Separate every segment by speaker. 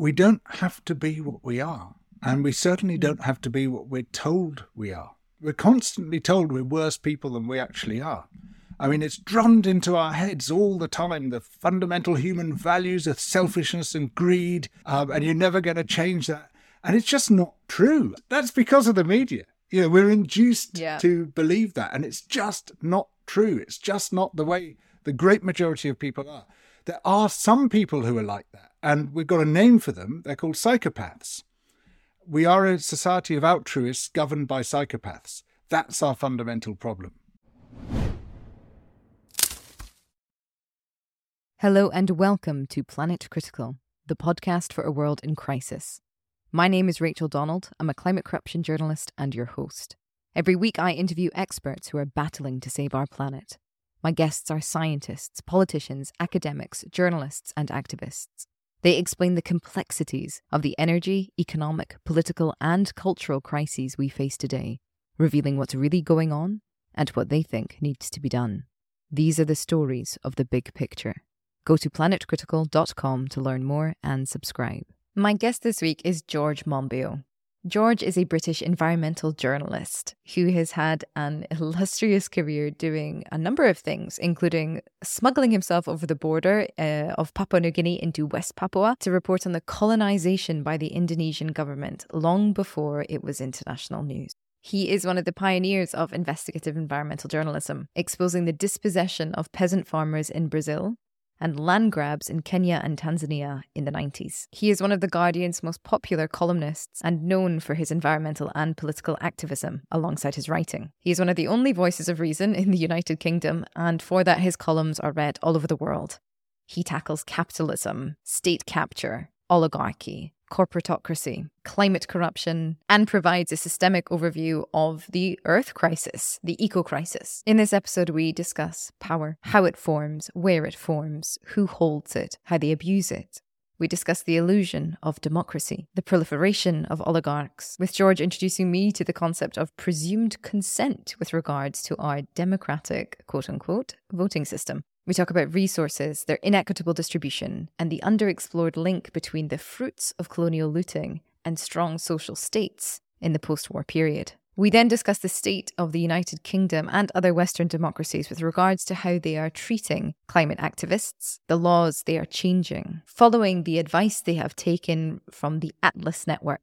Speaker 1: we don't have to be what we are. And we certainly don't have to be what we're told we are. We're constantly told we're worse people than we actually are. I mean, it's drummed into our heads all the time the fundamental human values of selfishness and greed, um, and you're never going to change that. And it's just not true. That's because of the media. You know, we're induced
Speaker 2: Yeah.
Speaker 1: to believe that, and it's just not true. It's just not the way the great majority of people are. There are some people who are like that, and we've got a name for them. They're called psychopaths. We are a society of altruists governed by psychopaths. That's our fundamental problem.
Speaker 2: Hello and welcome to Planet Critical, the podcast for a world in crisis. My name is Rachel Donald. I'm a climate corruption journalist and your host. Every week, I interview experts who are battling to save our planet. My guests are scientists, politicians, academics, journalists, and activists. They explain the complexities of the energy, economic, political, and cultural crises we face today, revealing what's really going on and what they think needs to be done. These are the stories of the big picture. Go to planetcritical.com to learn more and subscribe. My guest this week is George Monbiot. George is a British environmental journalist who has had an illustrious career doing a number of things, including smuggling himself over the border uh, of Papua New Guinea into West Papua to report on the colonization by the Indonesian government long before it was international news. He is one of the pioneers of investigative environmental journalism, exposing the dispossession of peasant farmers in Brazil and land grabs in Kenya and Tanzania in the 90s. He is one of The Guardian's most popular columnists and known for his environmental and political activism alongside his writing. He is one of the only voices of reason in the United Kingdom, and for that, his columns are read all over the world. He tackles capitalism, state capture, oligarchy, corporatocracy, climate corruption, and provides a systemic overview of the Earth crisis, the eco crisis. In this episode, we discuss power, how it forms, where it forms, who holds it, how they abuse it. We discuss the illusion of democracy, the proliferation of oligarchs, with George introducing me to the concept of presumed consent with regards to our democratic, quote unquote, voting system. We talk about resources, their inequitable distribution, and the underexplored link between the fruits of colonial looting and strong social states in the post war period. We then discuss the state of the United Kingdom and other Western democracies with regards to how they are treating climate activists, the laws they are changing, following the advice they have taken from the Atlas Network,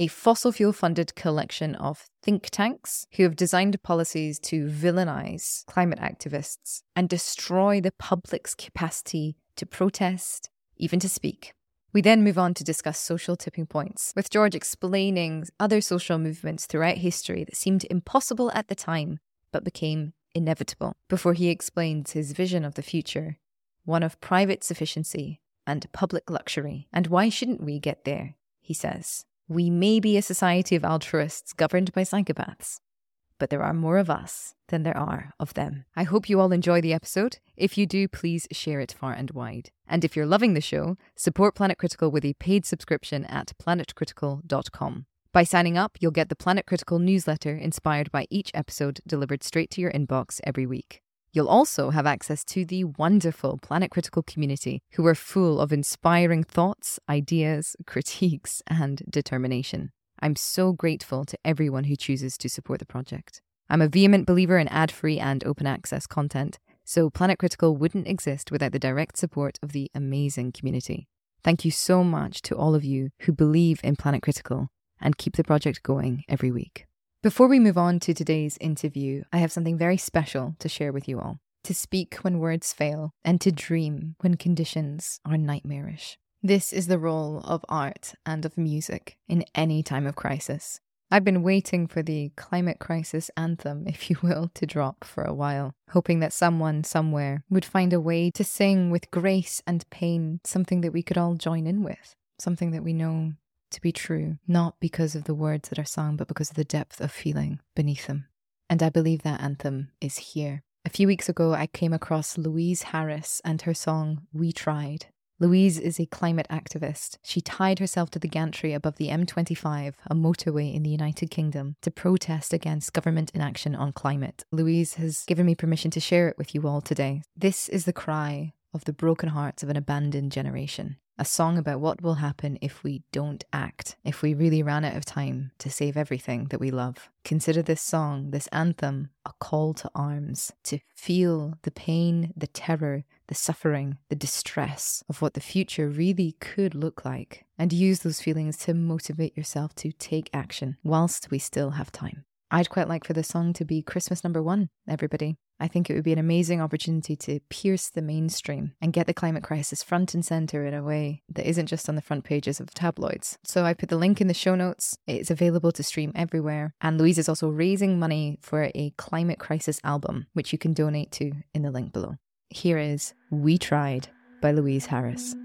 Speaker 2: a fossil fuel funded collection of think tanks who have designed policies to villainize climate activists and destroy the public's capacity to protest, even to speak. We then move on to discuss social tipping points, with George explaining other social movements throughout history that seemed impossible at the time but became inevitable, before he explains his vision of the future one of private sufficiency and public luxury. And why shouldn't we get there? He says. We may be a society of altruists governed by psychopaths, but there are more of us than there are of them. I hope you all enjoy the episode. If you do, please share it far and wide. And if you're loving the show, support Planet Critical with a paid subscription at planetcritical.com. By signing up, you'll get the Planet Critical newsletter inspired by each episode delivered straight to your inbox every week. You'll also have access to the wonderful Planet Critical community who are full of inspiring thoughts, ideas, critiques, and determination. I'm so grateful to everyone who chooses to support the project. I'm a vehement believer in ad free and open access content, so Planet Critical wouldn't exist without the direct support of the amazing community. Thank you so much to all of you who believe in Planet Critical and keep the project going every week. Before we move on to today's interview, I have something very special to share with you all. To speak when words fail, and to dream when conditions are nightmarish. This is the role of art and of music in any time of crisis. I've been waiting for the climate crisis anthem, if you will, to drop for a while, hoping that someone somewhere would find a way to sing with grace and pain something that we could all join in with, something that we know to be true, not because of the words that are sung, but because of the depth of feeling beneath them. And I believe that anthem is here. A few weeks ago, I came across Louise Harris and her song We Tried. Louise is a climate activist. She tied herself to the gantry above the M25, a motorway in the United Kingdom, to protest against government inaction on climate. Louise has given me permission to share it with you all today. This is the cry of the broken hearts of an abandoned generation. A song about what will happen if we don't act, if we really ran out of time to save everything that we love. Consider this song, this anthem, a call to arms, to feel the pain, the terror, the suffering, the distress of what the future really could look like, and use those feelings to motivate yourself to take action whilst we still have time. I'd quite like for the song to be Christmas number one, everybody. I think it would be an amazing opportunity to pierce the mainstream and get the climate crisis front and center in a way that isn't just on the front pages of tabloids. So I put the link in the show notes. It's available to stream everywhere. And Louise is also raising money for a climate crisis album, which you can donate to in the link below. Here is We Tried by Louise Harris.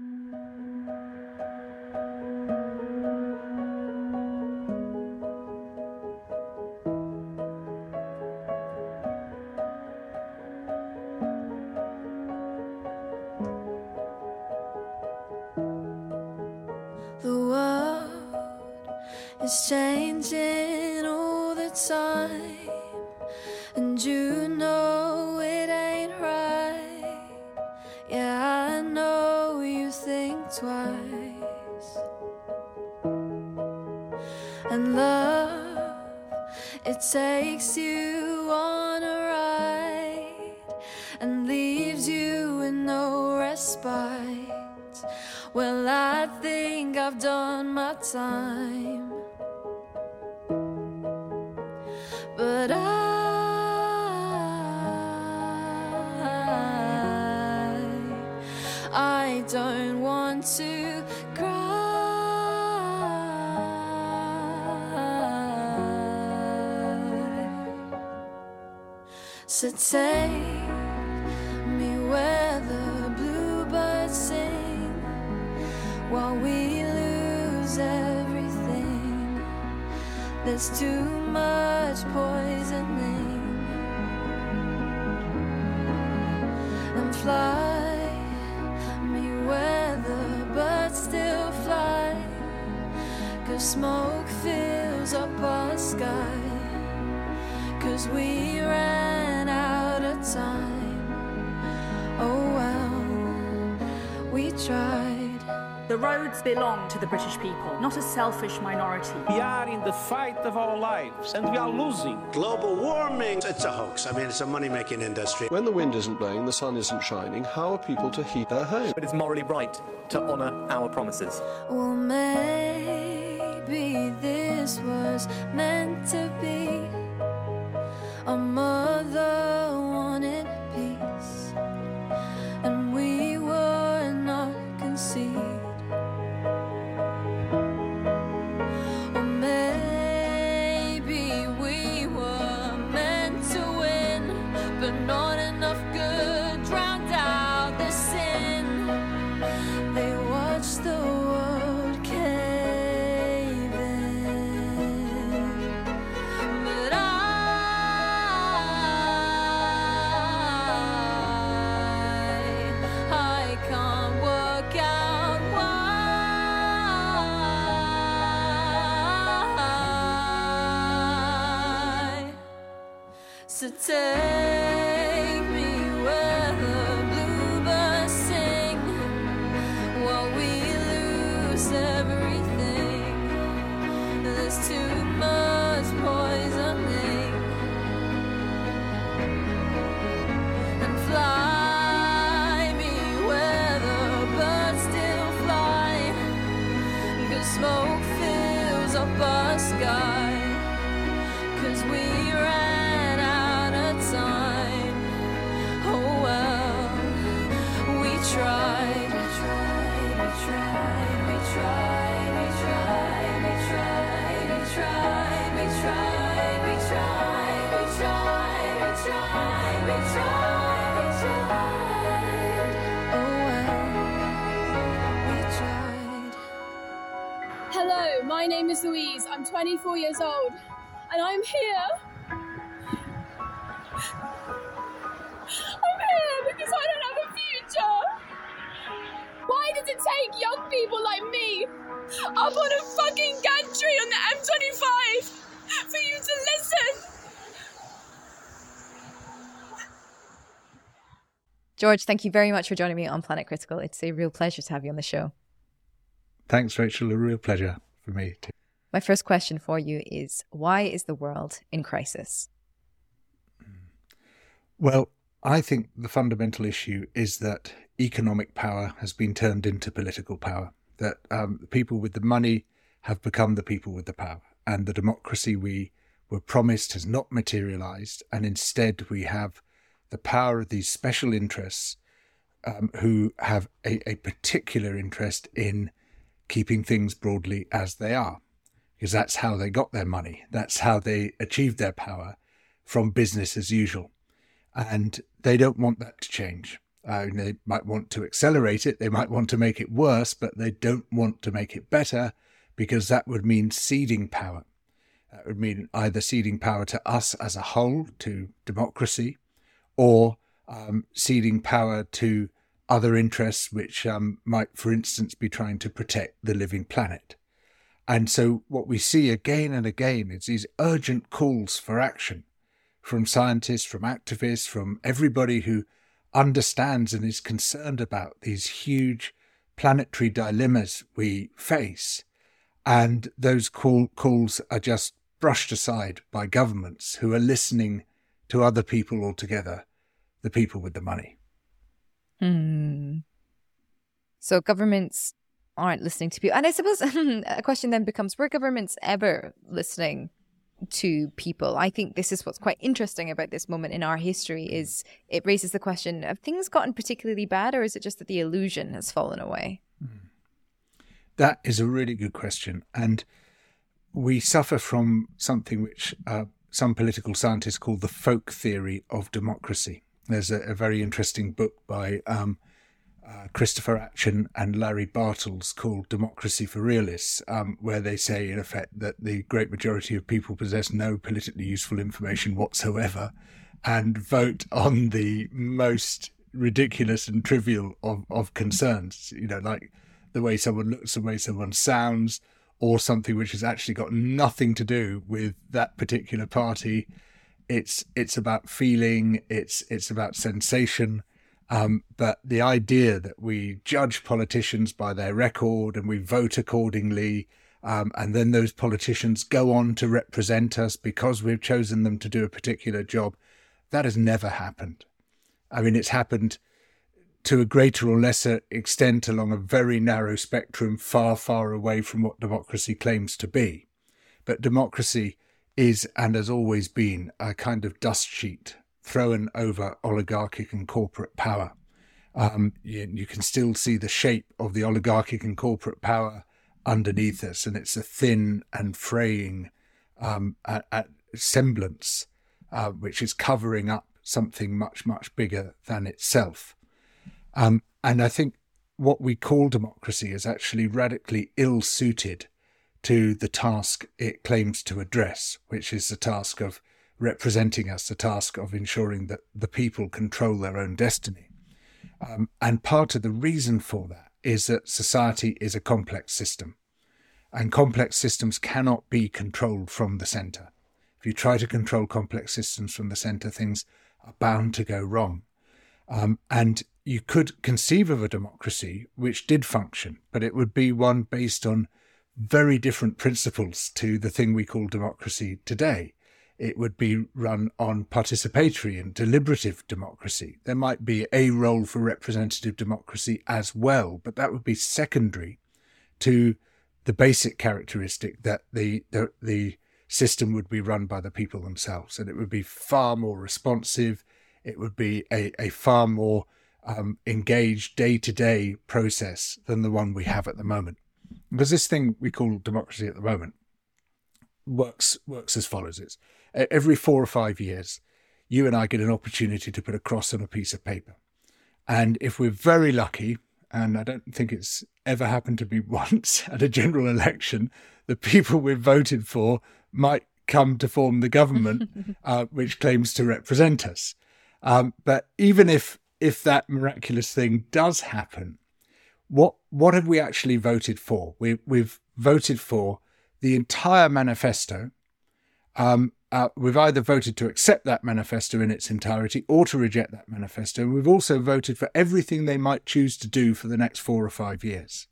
Speaker 3: Is changing all the time, and you know it ain't right. Yeah, I know you think twice, and love it takes you on a ride and leaves you with no respite. Well, I think I've done my time. So take me where the bluebirds sing while we lose everything. There's too much poisoning and fly me where the birds still fly cause smoke fills up our sky cause we ran out time oh well we tried
Speaker 4: the roads belong to the British people, not a selfish minority.
Speaker 5: We are in the fight of our lives and we are losing.
Speaker 6: Global warming, it's a hoax. I mean, it's a money making industry.
Speaker 7: When the wind isn't blowing, the sun isn't shining, how are people to heat their home?
Speaker 8: But It is morally right to honour our promises.
Speaker 3: Well, maybe this was meant to be. A mother
Speaker 9: 24 years old, and I'm here. I'm here because I don't have a future. Why does it take young people like me up on a fucking gantry on the M25 for you to listen?
Speaker 2: George, thank you very much for joining me on Planet Critical. It's a real pleasure to have you on the show.
Speaker 1: Thanks, Rachel. A real pleasure for me. Too.
Speaker 2: My first question for you is why is the world in crisis?
Speaker 1: Well, I think the fundamental issue is that economic power has been turned into political power, that um, the people with the money have become the people with the power, and the democracy we were promised has not materialized, and instead we have the power of these special interests um, who have a, a particular interest in keeping things broadly as they are, because that's how they got their money, that's how they achieved their power from business as usual. And they don't want that to change. Uh, they might want to accelerate it, they might want to make it worse, but they don't want to make it better because that would mean ceding power. That would mean either ceding power to us as a whole, to democracy, or um, ceding power to other interests which um, might, for instance, be trying to protect the living planet. And so, what we see again and again is these urgent calls for action from scientists, from activists, from everybody who understands and is concerned about these huge planetary dilemmas we face. And those call, calls are just brushed aside by governments who are listening to other people altogether, the people with the money.
Speaker 2: Hmm. So governments aren't listening to people. And I suppose a question then becomes were governments ever listening to people. I think this is what's quite interesting about this moment in our history is it raises the question have things gotten particularly bad or is it just that the illusion has fallen away?
Speaker 1: That is a really good question and we suffer from something which uh, some political scientists call the folk theory of democracy. There's a, a very interesting book by um, uh, Christopher Achen and Larry Bartels called Democracy for Realists, um, where they say, in effect, that the great majority of people possess no politically useful information whatsoever and vote on the most ridiculous and trivial of, of concerns, you know, like the way someone looks, the way someone sounds, or something which has actually got nothing to do with that particular party. It's it's about feeling, it's it's about sensation, um, but the idea that we judge politicians by their record and we vote accordingly, um, and then those politicians go on to represent us because we've chosen them to do a particular job, that has never happened. I mean, it's happened to a greater or lesser extent along a very narrow spectrum, far, far away from what democracy claims to be. But democracy is and has always been a kind of dust sheet thrown over oligarchic and corporate power. Um, you, you, can still see the shape of the oligarchic and corporate power underneath us, and it's a thin and fraying um, at, at semblance, uh, which is covering up something much, much bigger than itself. Um, and I think what we call democracy is actually radically ill suited to the task it claims to address, which is the task of representing us, the task of ensuring that the people control their own destiny. Um, and part of the reason for that is that society is a complex system, and complex systems cannot be controlled from the centre. If you try to control complex systems from the centre, things are bound to go wrong. Um, and you could conceive of a democracy which did function, but it would be one based on very different principles to the thing we call democracy today it would be run on participatory and deliberative democracy. There might be a role for representative democracy as well, but that would be secondary to the basic characteristic that the, the, the system would be run by the people themselves. And it would be far more responsive. It would be a, a far more um, engaged day to day process than the one we have at the moment. Because this thing we call democracy at the moment works works as follows: it's every four or five years, you and I get an opportunity to put a cross on a piece of paper, and if we're very lucky, and I don't think it's ever happened to me once at a general election, the people we've voted for might come to form the government uh, which claims to represent us. Um, but even if if that miraculous thing does happen, what what have we actually voted for? We, we've voted for the entire manifesto. Um, uh, we've either voted to accept that manifesto in its entirety or to reject that manifesto. We've also voted for everything they might choose to do for the next four or five years.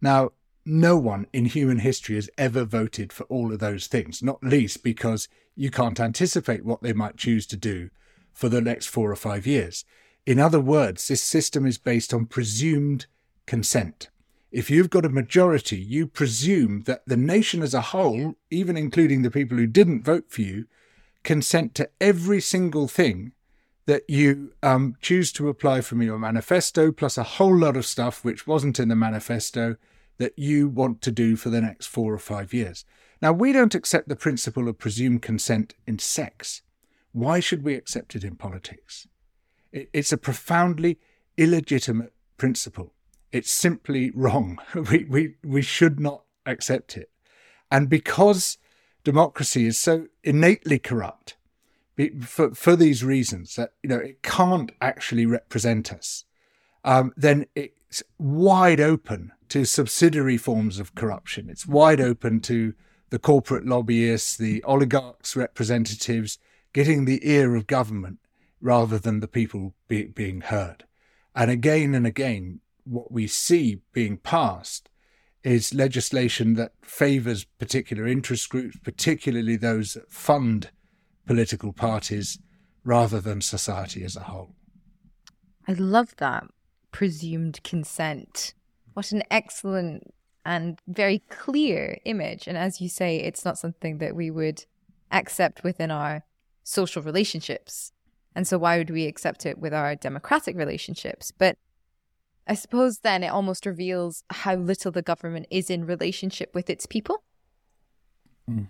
Speaker 1: Now, no one in human history has ever voted for all of those things, not least because you can't anticipate what they might choose to do for the next four or five years. In other words, this system is based on presumed consent. If you've got a majority, you presume that the nation as a whole, even including the people who didn't vote for you, consent to every single thing that you um, choose to apply from your manifesto, plus a whole lot of stuff which wasn't in the manifesto that you want to do for the next four or five years. Now, we don't accept the principle of presumed consent in sex. Why should we accept it in politics? It's a profoundly illegitimate principle. It's simply wrong. We, we, we should not accept it. And because democracy is so innately corrupt, for, for these reasons, that you know it can't actually represent us, um, then it's wide open to subsidiary forms of corruption. It's wide open to the corporate lobbyists, the oligarchs' representatives getting the ear of government rather than the people be, being heard. And again and again, what we see being passed is legislation that favours particular interest groups, particularly those that fund political parties, rather than society as a whole.
Speaker 2: I love that presumed consent. What an excellent and very clear image. And as you say, it's not something that we would accept within our social relationships. And so, why would we accept it with our democratic relationships? But I suppose then it almost reveals how little the government is in relationship with its people.
Speaker 1: Mm.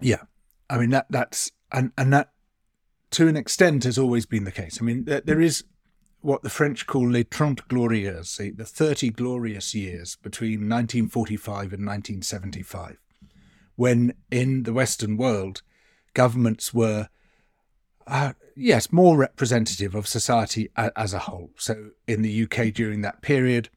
Speaker 1: Yeah, I mean that that's and and that to an extent has always been the case. I mean there, there is what the French call les trente glorieuses, the 30 glorious years between 1945 and 1975, when in the Western world, governments were, uh, yes, more representative of society as a whole. So in the UK during that period,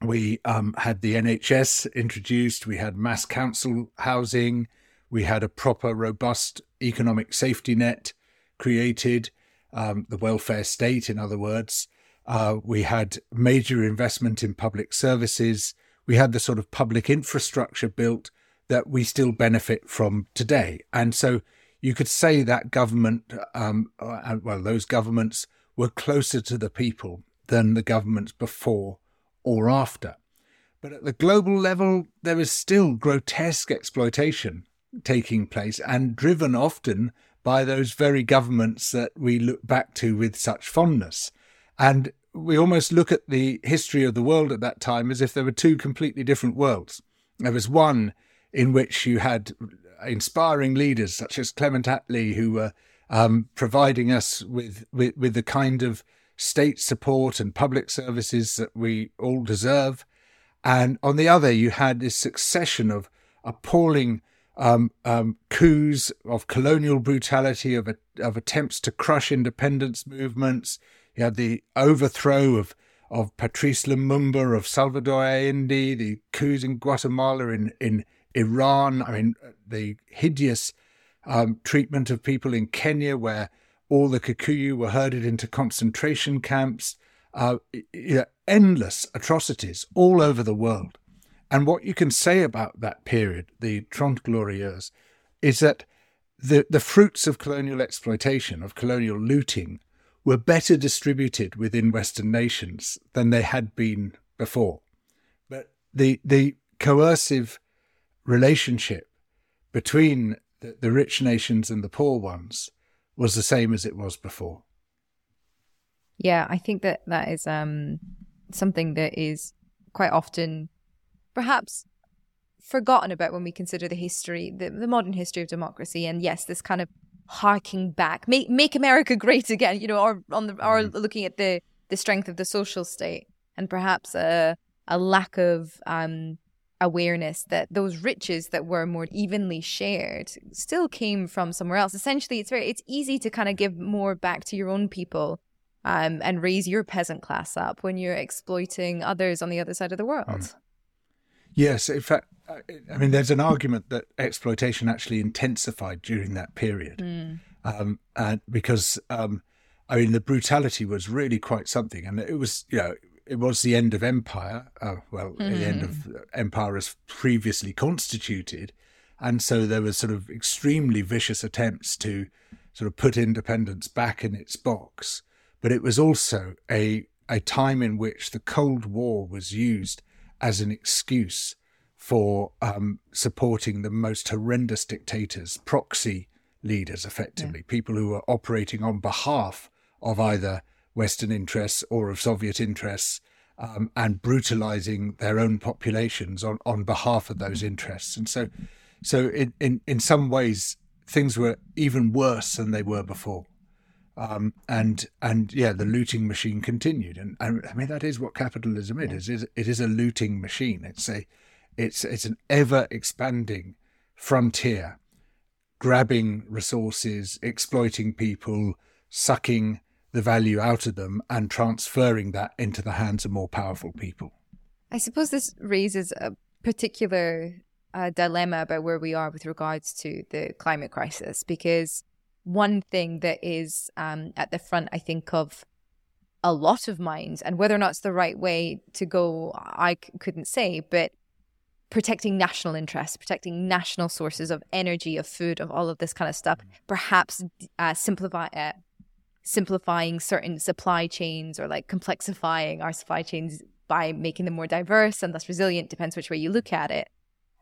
Speaker 1: we um, had the NHS introduced, we had mass council housing, we had a proper, robust economic safety net created um, the welfare state, in other words. Uh, we had major investment in public services. We had the sort of public infrastructure built that we still benefit from today. And so you could say that government, um, uh, well, those governments were closer to the people than the governments before or after. But at the global level, there is still grotesque exploitation taking place and driven often by those very governments that we look back to with such fondness. And we almost look at the history of the world at that time as if there were two completely different worlds. There was one in which you had inspiring leaders such as Clement Attlee, who were um, providing us with, with, with the kind of state support and public services that we all deserve. And on the other, you had this succession of appalling um, um, coups of colonial brutality, of, of attempts to crush independence movements. You had the overthrow of, of Patrice Lumumba, of Salvador Allende, the coups in Guatemala, in, in Iran. I mean, the hideous um, treatment of people in Kenya, where all the Kikuyu were herded into concentration camps. Uh, you know, endless atrocities all over the world. And what you can say about that period, the Trente Glorieuses, is that the, the fruits of colonial exploitation, of colonial looting, were better distributed within Western nations than they had been before. But the, the coercive relationship between the, the rich nations and the poor ones was the same as it was before.
Speaker 2: Yeah, I think that that is um, something that is quite often perhaps forgotten about when we consider the history, the, the modern history of democracy. And yes, this kind of harking back, make make America great again, you know, or on the or mm-hmm. looking at the the strength of the social state, and perhaps a a lack of um, awareness that those riches that were more evenly shared still came from somewhere else. Essentially, it's very it's easy to kind of give more back to your own people. Um, and raise your peasant class up when you're exploiting others on the other side of the world. Mm.
Speaker 1: Yes, in fact, I mean, there's an argument that exploitation actually intensified during that period, mm. um, and because um, I mean, the brutality was really quite something, and it was, you know, it was the end of empire. Uh, well, mm-hmm. the end of empire as previously constituted, and so there was sort of extremely vicious attempts to sort of put independence back in its box. But it was also a a time in which the Cold War was used as an excuse for um, supporting the most horrendous dictators, proxy leaders, effectively, yeah. people who were operating on behalf of either Western interests or of Soviet interests um, and brutalizing their own populations on, on behalf of those interests. And so, so in, in, in some ways, things were even worse than they were before. Um, and and yeah, the looting machine continued, and, and I mean that is what capitalism is. It is it is a looting machine. It's a it's it's an ever expanding frontier, grabbing resources, exploiting people, sucking the value out of them, and transferring that into the hands of more powerful people.
Speaker 2: I suppose this raises a particular uh, dilemma about where we are with regards to the climate crisis, because one thing that is um, at the front, I think, of a lot of minds, and whether or not it's the right way to go, I c- couldn't say, but protecting national interests, protecting national sources of energy, of food, of all of this kind of stuff, perhaps uh, simplify, uh, simplifying certain supply chains or like complexifying our supply chains by making them more diverse and less resilient, depends which way you look at it.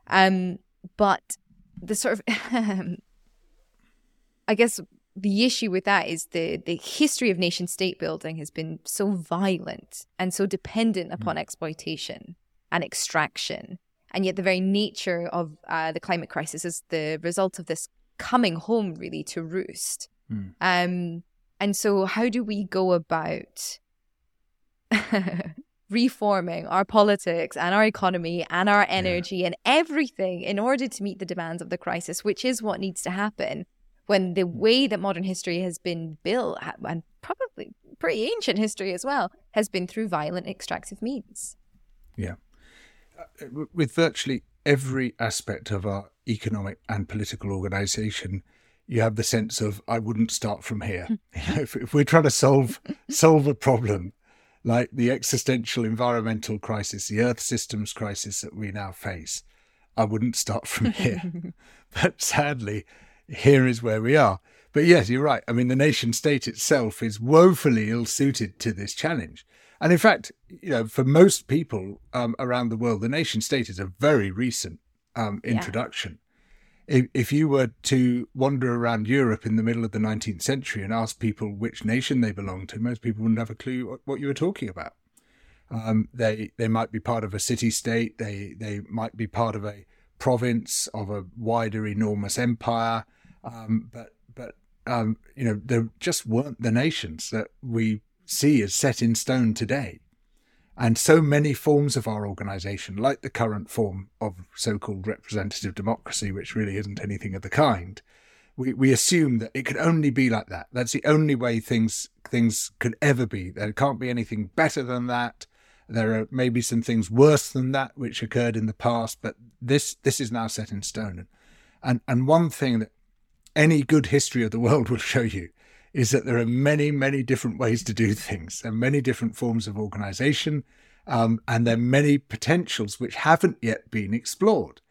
Speaker 2: Um, but the sort of, I guess, the issue with that is the the history of nation state building has been so violent and so dependent upon mm. exploitation and extraction and yet, the very nature of uh, the climate crisis is the result of this coming home really to roost. Mm. Um, and so, how do we go about reforming our politics and our economy and our energy yeah. and everything in order to meet the demands of the crisis, which is what needs to happen when the way that modern history has been built, and probably pretty ancient history as well, has been through violent extractive means?
Speaker 1: Yeah uh, with virtually every aspect of our economic and political organization, you have the sense of I wouldn't start from here. if, if, we're trying to solve solve a problem like the existential environmental crisis, the Earth systems crisis that we now face, I wouldn't start from here. but sadly, here is where we are. But yes, you're right. I mean, the nation state itself is woefully ill suited to this challenge. And in fact, you know, for most people um, around the world, the nation state is a very recent um, introduction. Yeah. If, you were to wander around Europe in the middle of the 19th century and ask people which nation they belonged to, most people wouldn't have a clue what, what you were talking about. Um, they they might be part of a city state. They they might be part of a province of a wider, enormous empire. Um, but but um, you know, there just weren't the nations that we see as set in stone today. And so many forms of our organization, like the current form of so called representative democracy, which really isn't anything of the kind, we, we assume that it could only be like that. That's the only way things things could ever be. There can't be anything better than that. There are maybe some things worse than that which occurred in the past, but this this is now set in stone. And and one thing that any good history of the world will show you is that there are many, many different ways to do things and many different forms of organization. Um, and there are many potentials which haven't yet been explored.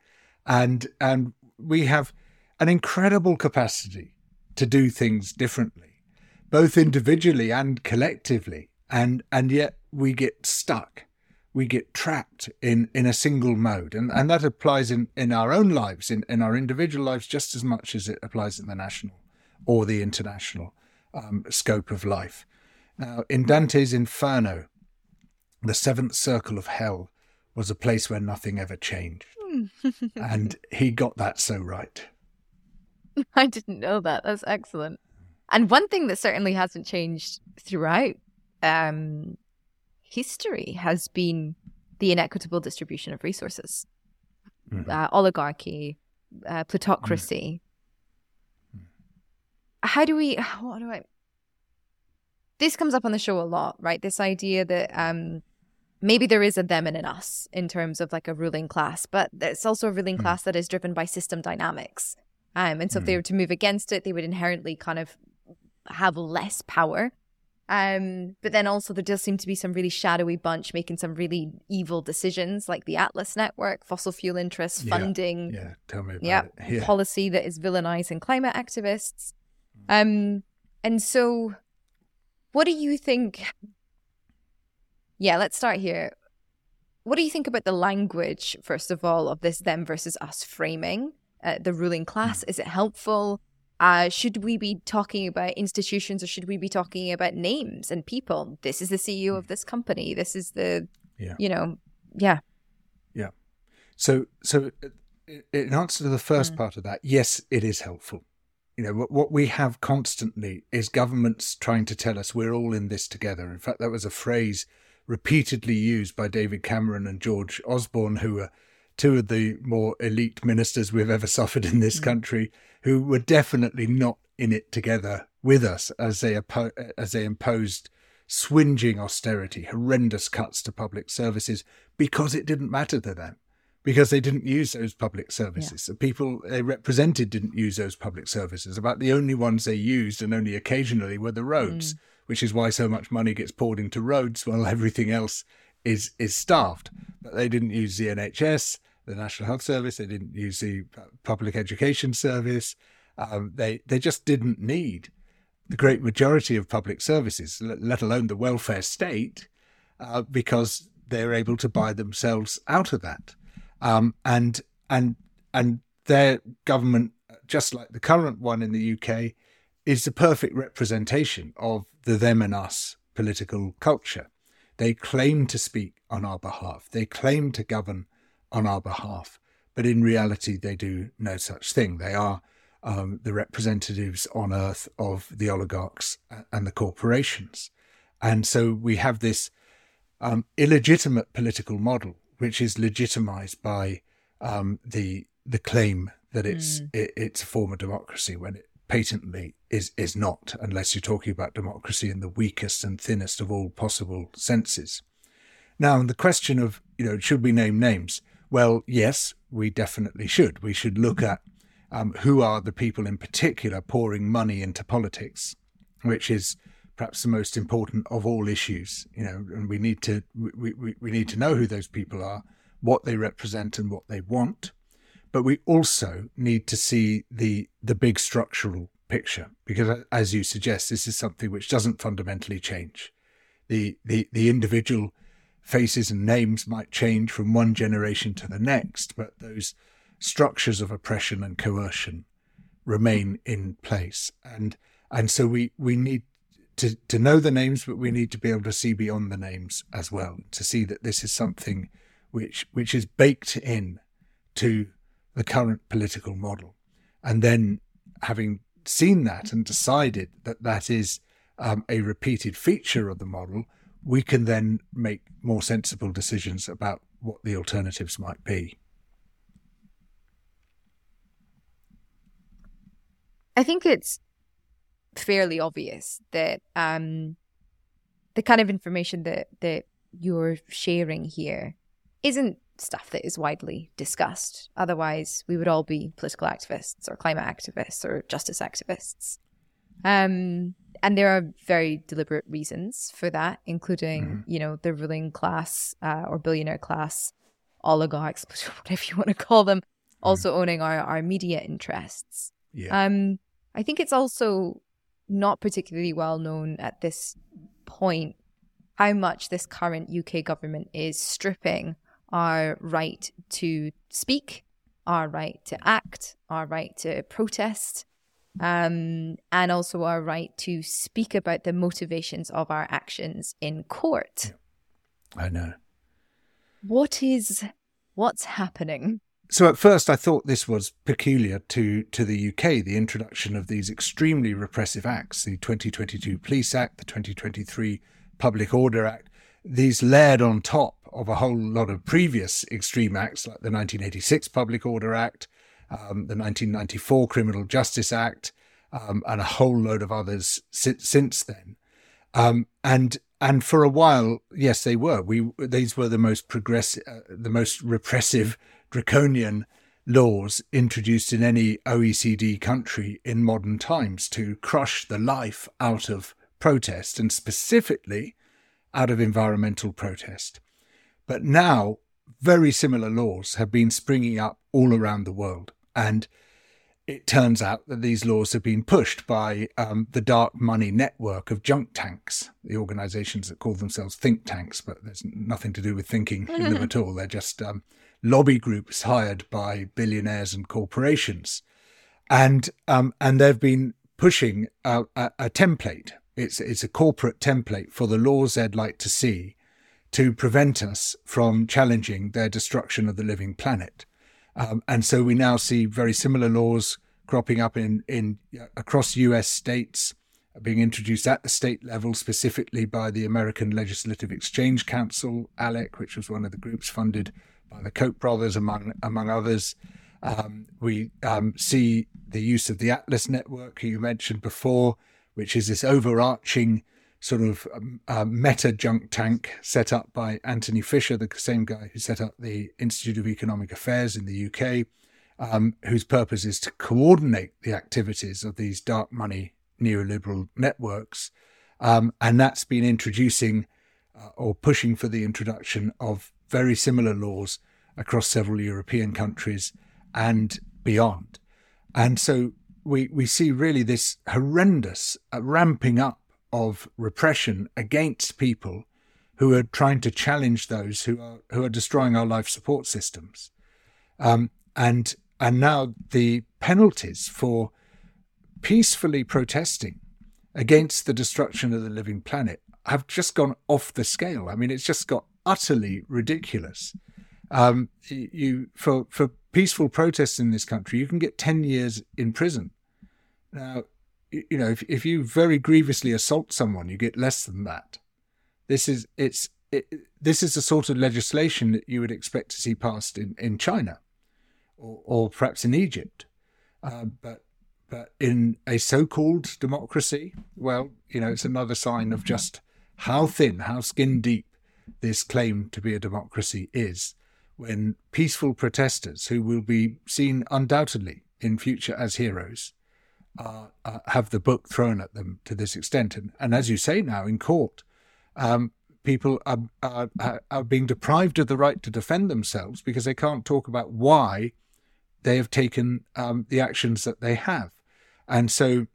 Speaker 1: And, and we have an incredible capacity to do things differently, both individually and collectively. And, and yet we get stuck. We get trapped in, in a single mode. And, and that applies in, in our own lives, in, in our individual lives, just as much as it applies in the national or the international um, scope of life. Now, in Dante's Inferno, the seventh circle of hell was a place where nothing ever changed. and he got that so right.
Speaker 2: I didn't know that. That's excellent. And one thing that certainly hasn't changed throughout um, history has been the inequitable distribution of resources, mm-hmm. uh, oligarchy, uh, plutocracy, how do we what do I this comes up on the show a lot, right? This idea that um maybe there is a them and an us in terms of like a ruling class, but it's also a ruling mm. class that is driven by system dynamics. Um, and so mm. if they hmm. were to move against it, they would inherently kind of have less power. Um, but then also there does seem to be some really shadowy bunch making some really evil decisions, like the Atlas Network, fossil fuel interests,
Speaker 1: Yeah,
Speaker 2: funding,
Speaker 1: Yeah, tell me about
Speaker 2: yeah,
Speaker 1: it. Yeah.
Speaker 2: policy that is villainizing climate activists. Um, and so, what do you think? Yeah, let's start here. What do you think about the language, first of all, of this them versus us framing uh, the ruling class? Is it helpful? Uh, should we be talking about institutions or should we be talking about names and people? This is the CEO of this company. This is the,
Speaker 1: Yeah.
Speaker 2: you know, yeah.
Speaker 1: Yeah. So, so uh, in answer to the
Speaker 2: Mm.
Speaker 1: first part of that, yes, it is helpful. You know, what, what we have constantly is governments trying to tell us we're all in this together. In fact, that was a phrase repeatedly used by David Cameron and George Osborne, who were two of the more elite ministers we've ever suffered in this mm. country, who were definitely not in it together with us as they as they imposed swinging austerity, horrendous cuts to public services because it didn't matter to them, because they didn't use those public services. The people they represented didn't use those public services. About the only ones they used, and only occasionally, were the roads, which is why so much money gets poured into roads while everything else is is starved. But they didn't use the NHS, the National Health Service. They didn't use the uh, Public Education Service. Um, they they just didn't need the great majority of public services, let, let alone the welfare state, uh, because they're able to buy themselves out of that. Um, and and and their government, just like the current one in the UK, is the perfect representation of the them and us political culture. They claim to speak on our behalf. They claim to govern on our behalf, but in reality, they do no such thing. They are um, the representatives on earth of the oligarchs and the corporations. And so we have this um, illegitimate political model, which is legitimized by um, the the claim that it's it, it's a form of democracy when it patently is is not, unless you're talking about democracy in the weakest and thinnest of all possible senses. Now, the question of you know should we name names? Well, yes, we definitely should. We should look at um, who are the people in particular pouring money into politics, which is perhaps the most important of all issues. You know, and we need to we, we, we need to know who those people are, what they represent, and what they want. But we also need to see the the big structural picture because, as you suggest, this is something which doesn't fundamentally change. The the the individual faces and names might change from one generation to the next, but those structures of oppression and coercion remain in place. And and so we, we need to, to know the names, but we need to be able to see beyond the names as well, to see that this is something which which is baked in to the current political model. And then having seen that and decided that that is um, a repeated feature of the model, we can then make more sensible decisions about what the alternatives might be.
Speaker 2: I think it's fairly obvious that um, the kind of information that that you're sharing here isn't stuff that is widely discussed. Otherwise, we would all be political activists or climate activists or justice activists. Um, and there are very deliberate reasons for that, including, you know, the ruling class uh, or billionaire class, oligarchs, whatever you want to call them, also owning our, our media interests.
Speaker 1: Yeah.
Speaker 2: Um, I think it's also not particularly well known at this point how much this current UK government is stripping our right to speak, our right to act, our right to protest, um, and also our right to speak about the motivations of our actions in court.
Speaker 1: I know.
Speaker 2: What is what's happening?
Speaker 1: So at first I thought this was peculiar to, to the UK, the introduction of these extremely repressive acts, the 2022 Police Act, the 2023 Public Order Act, these layered on top of a whole lot of previous extreme acts like the 1986 Public Order Act, um, the 1994 Criminal Justice Act, um, and a whole load of others si- since then. Um, and and for a while, yes, they were. We these were the most progressive, uh, the most repressive, draconian laws introduced in any OECD country in modern times to crush the life out of protest and specifically out of environmental protest. But now, very similar laws have been springing up all around the world. And it turns out that these laws have been pushed by um, the dark money network of junk tanks, the organizations that call themselves think tanks, but there's nothing to do with thinking in them at all. They're just um, lobby groups hired by billionaires and corporations. And, um, and they've been pushing a, a, a template. It's, it's a corporate template for the laws they'd like to see to prevent us from challenging their destruction of the living planet. Um, and so we now see very similar laws cropping up in, in across US states, being introduced at the state level, specifically by the American Legislative Exchange Council, ALEC, which was one of the groups funded by the Koch brothers, among among others. Um, we um, see the use of the Atlas network you mentioned before, which is this overarching sort of um, uh, meta junk tank set up by Antony Fisher, the same guy who set up the Institute of Economic Affairs in the UK, um, whose purpose is to coordinate the activities of these dark money neoliberal networks. Um, and that's been introducing uh, or pushing for the introduction of very similar laws across several European countries and beyond. And so we, we see really this horrendous uh, ramping up of repression against people who are trying to challenge those who are who are destroying our life support systems, um, and and now the penalties for peacefully protesting against the destruction of the living planet have just gone off the scale. I mean, it's just got utterly ridiculous. Um, you for for peaceful protests in this country, you can get ten years in prison. Now, you know, if, if you very grievously assault someone, you get less than that. This is it's it, this is the sort of legislation that you would expect to see passed in, in China, or, or perhaps in Egypt, uh, but but in a so-called democracy, well, you know, it's another sign of just how thin, how skin deep this claim to be a democracy is. When peaceful protesters, who will be seen undoubtedly in future as heroes, uh, uh, have the book thrown at them to this extent. And, and as you say now in court, um, people are, are, are being deprived of the right to defend themselves because they can't talk about why they have taken um, the actions that they have. And so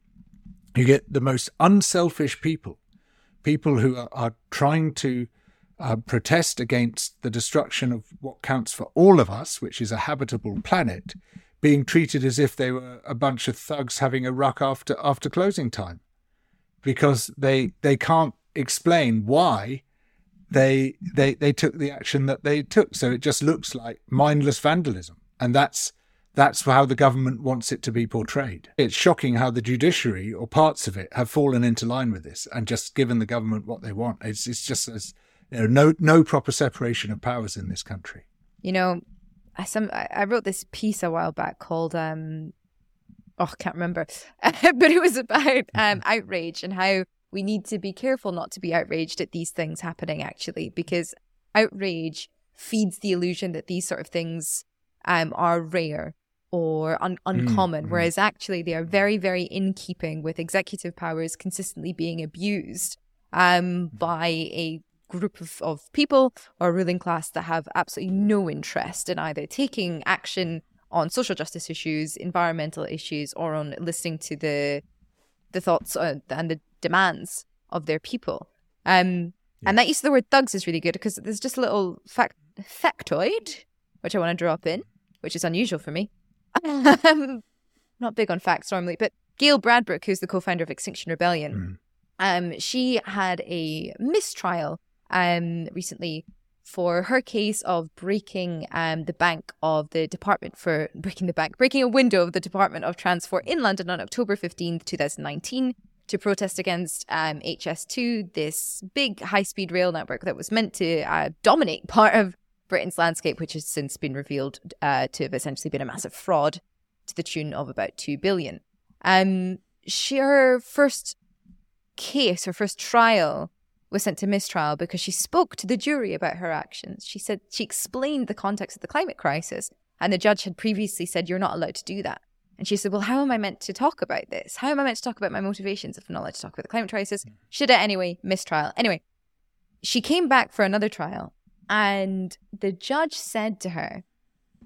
Speaker 1: you get the most unselfish people, people who are, are trying to uh, protest against the destruction of what counts for all of us, which is a habitable planet, being treated as if they were a bunch of thugs having a ruck after after closing time, because they they can't explain why they they they took the action that they took. So it just looks like mindless vandalism, and that's that's how the government wants it to be portrayed. It's shocking how the judiciary or parts of it have fallen into line with this and just given the government what they want. It's it's just as know, no no proper separation of powers in this country.
Speaker 2: You know, I some I wrote this piece a while back called um oh I can't remember but it was about um outrage and how we need to be careful not to be outraged at these things happening actually because outrage feeds the illusion that these sort of things um are rare or un- uncommon mm-hmm. whereas actually they are very very in keeping with executive powers consistently being abused um by a group of, of people or ruling class that have absolutely no interest in either taking action on social justice issues, environmental issues, or on listening to the the thoughts uh, and the demands of their people. Um, yeah. And that use of the word thugs is really good because there's just a little fact factoid which I want to drop in, which is unusual for me. Not big on facts normally, but Gail Bradbrook, who's the co-founder of Extinction Rebellion, mm. um, she had a mistrial um, recently for her case of breaking um, the bank of the Department for breaking the bank, breaking a window of the Department of Transport in London on October 15th, 2019, to protest against um, HS2, this big high speed rail network that was meant to uh, dominate part of Britain's landscape, which has since been revealed uh, to have essentially been a massive fraud to the tune of about 2 billion. Um, she, her first case, her first trial, was sent to mistrial because she spoke to the jury about her actions. She said she explained the context of the climate crisis, and the judge had previously said, You're not allowed to do that. And she said, Well, how am I meant to talk about this? How am I meant to talk about my motivations if I'm not allowed to talk about the climate crisis? Should I anyway, mistrial. Anyway, she came back for another trial, and the judge said to her,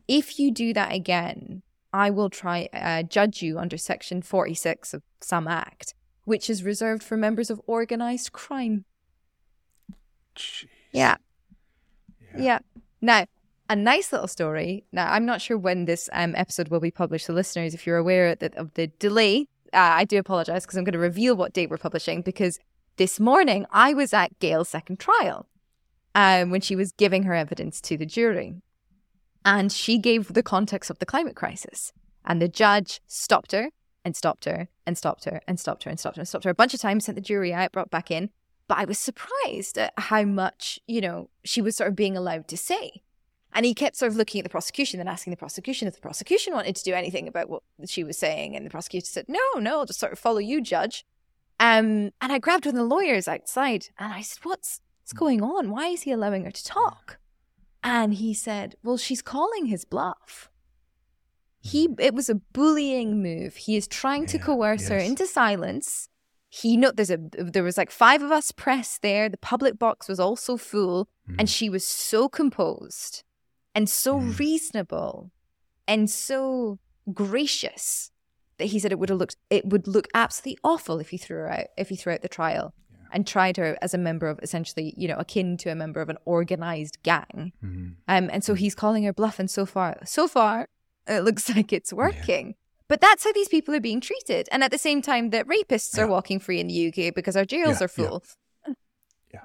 Speaker 2: If you do that again, I will try uh, judge you under section 46 of some act, which is reserved for members of organized crime.
Speaker 1: Jeez.
Speaker 2: Yeah. Yeah. Now, a nice little story. Now, I'm not sure when this um, episode will be published. So, listeners, if you're aware that, of the delay, uh, I do apologize because I'm going to reveal what date we're publishing because this morning I was at Gail's second trial um, when she was giving her evidence to the jury. And she gave the context of the climate crisis. And the judge stopped her and stopped her and stopped her and stopped her and stopped her and stopped her a bunch of times, sent the jury out, brought back in. But I was surprised at how much, you know, she was sort of being allowed to say. And he kept sort of looking at the prosecution and asking the prosecution if the prosecution wanted to do anything about what she was saying. And the prosecutor said, no, no, I'll just sort of follow you, judge. Um, and I grabbed one of the lawyers outside and I said, what's, what's going on? Why is he allowing her to talk? And he said, well, she's calling his bluff. He, it was a bullying move. He is trying to
Speaker 1: Yeah,
Speaker 2: coerce her into silence. He know there's a there was like five of us press there. The public box was also full, and mm. she was so composed and so mm. reasonable and so gracious that he said it would have looked it would look absolutely awful if he threw her out if he threw out the trial and tried her as a member of essentially you know akin to a member of an organized gang. Mm-hmm. Um and so mm. he's calling her bluff and so far so far it looks like it's working but that's how these people are being treated and at the same time that rapists are walking free in the UK because our jails
Speaker 1: Yeah,
Speaker 2: are full
Speaker 1: Yeah.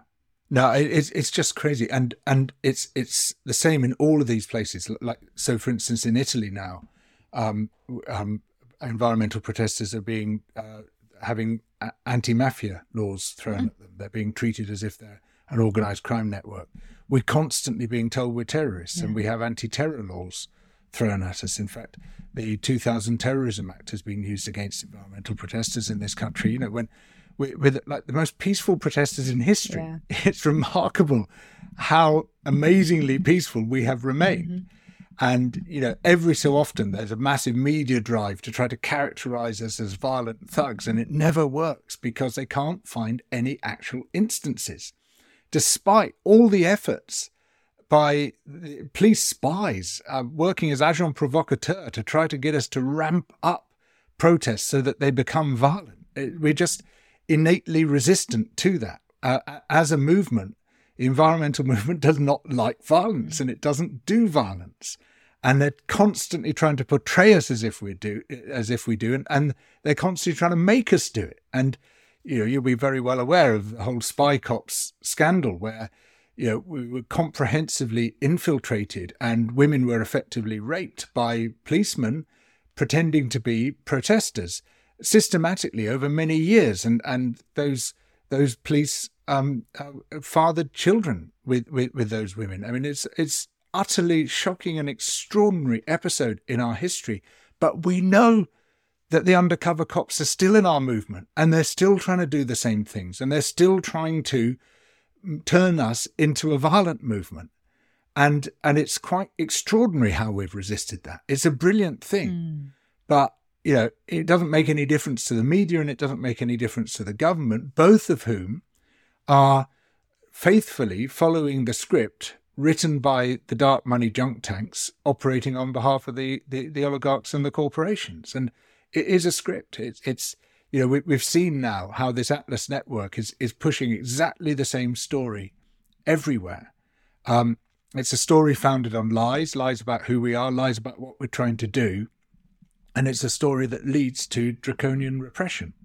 Speaker 1: No, it's it's just crazy, and and it's it's the same in all of these places. Like so, for instance, in Italy now, um, um, environmental protesters are being uh, having anti-mafia laws thrown at them. They're being treated as if they're an organized crime network. We're constantly being told we're terrorists, and we have anti-terror laws thrown at us. In fact, the 2000 Terrorism Act has been used against environmental protesters in this country. You know, when we- with like the most peaceful protesters in history,
Speaker 2: Yeah.
Speaker 1: it's remarkable how amazingly peaceful we have remained. Mm-hmm. And, you know, every so often there's a massive media drive to try to characterize us as violent thugs, and it never works because they can't find any actual instances, despite all the efforts by police spies uh, working as agent provocateur to try to get us to ramp up protests so that they become violent. We're just innately resistant to that. Uh, as a movement, the environmental movement does not like violence and it doesn't do violence. And they're constantly trying to portray us as if we do, as if we do, and, and they're constantly trying to make us do it. And you know, you'll be very well aware of the whole spy cops scandal, where you know we were comprehensively infiltrated, and women were effectively raped by policemen pretending to be protesters systematically over many years, and and those those police um, uh, fathered children with, with with those women. I mean, it's it's utterly shocking and extraordinary episode in our history, but we know that the undercover cops are still in our movement and they're still trying to do the same things and they're still trying to turn us into a violent movement and and it's quite extraordinary how we've resisted that it's a brilliant thing mm. but you know it doesn't make any difference to the media and it doesn't make any difference to the government both of whom are faithfully following the script written by the dark money junk tanks operating on behalf of the, the, the oligarchs and the corporations. And it is a script. It's, it's you know, we, we've seen now how this Atlas network is, is pushing exactly the same story everywhere. Um, it's a story founded on lies, lies about who we are, lies about what we're trying to do. And it's a story that leads to draconian repression.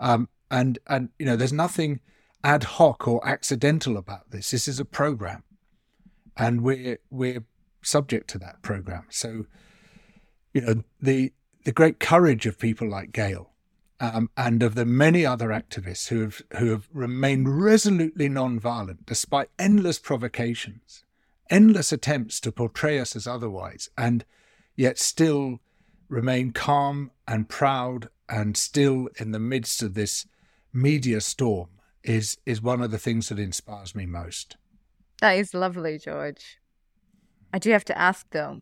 Speaker 1: Um, and, and, you know, there's nothing ad hoc or accidental about this. This is a program and we're we're subject to that program. So, you know, the the great courage of people like Gail, um, and of the many other activists who have who have remained resolutely non-violent despite endless provocations, endless attempts to portray us as otherwise, and yet still remain calm and proud and still in the midst of this media storm is is one of the things that inspires me most.
Speaker 2: That is lovely, George. I do have to ask though,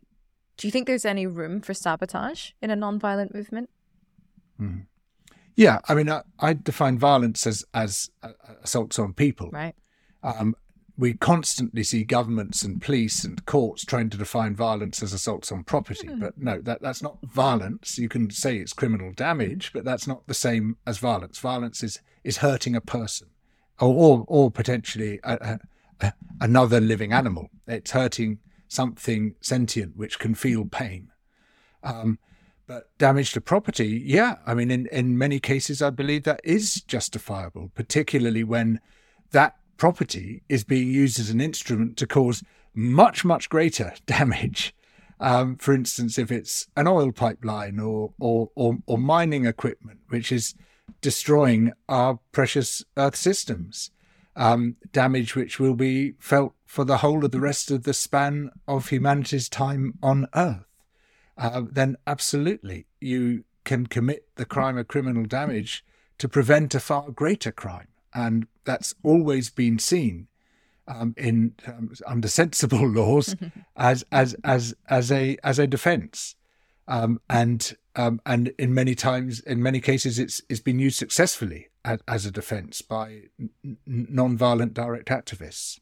Speaker 2: Do you think there's any room for sabotage in a non-violent movement?
Speaker 1: Mm. Yeah, I mean, I, I, define violence as as uh, assaults on people.
Speaker 2: Right.
Speaker 1: Um, we constantly see governments and police and courts trying to define violence as assaults on property, mm. but no, that that's not violence. You can say it's criminal damage, but that's not the same as violence. Violence is is hurting a person, or or, or potentially a, a, another living animal. It's hurting something sentient which can feel pain. Um, but damage to property, yeah, I mean, in, in many cases, I believe that is justifiable, particularly when that property is being used as an instrument to cause much, much greater damage. Um, for instance, if it's an oil pipeline or, or, or, or mining equipment, which is destroying our precious earth systems, um, damage which will be felt for the whole of the rest of the span of humanity's time on earth uh, then absolutely you can commit the crime of criminal damage to prevent a far greater crime. And that's always been seen um, in um, under sensible laws as as as as a as a defence, um, and um, and in many times in many cases it's it's been used successfully as, as a defence by n- non-violent direct activists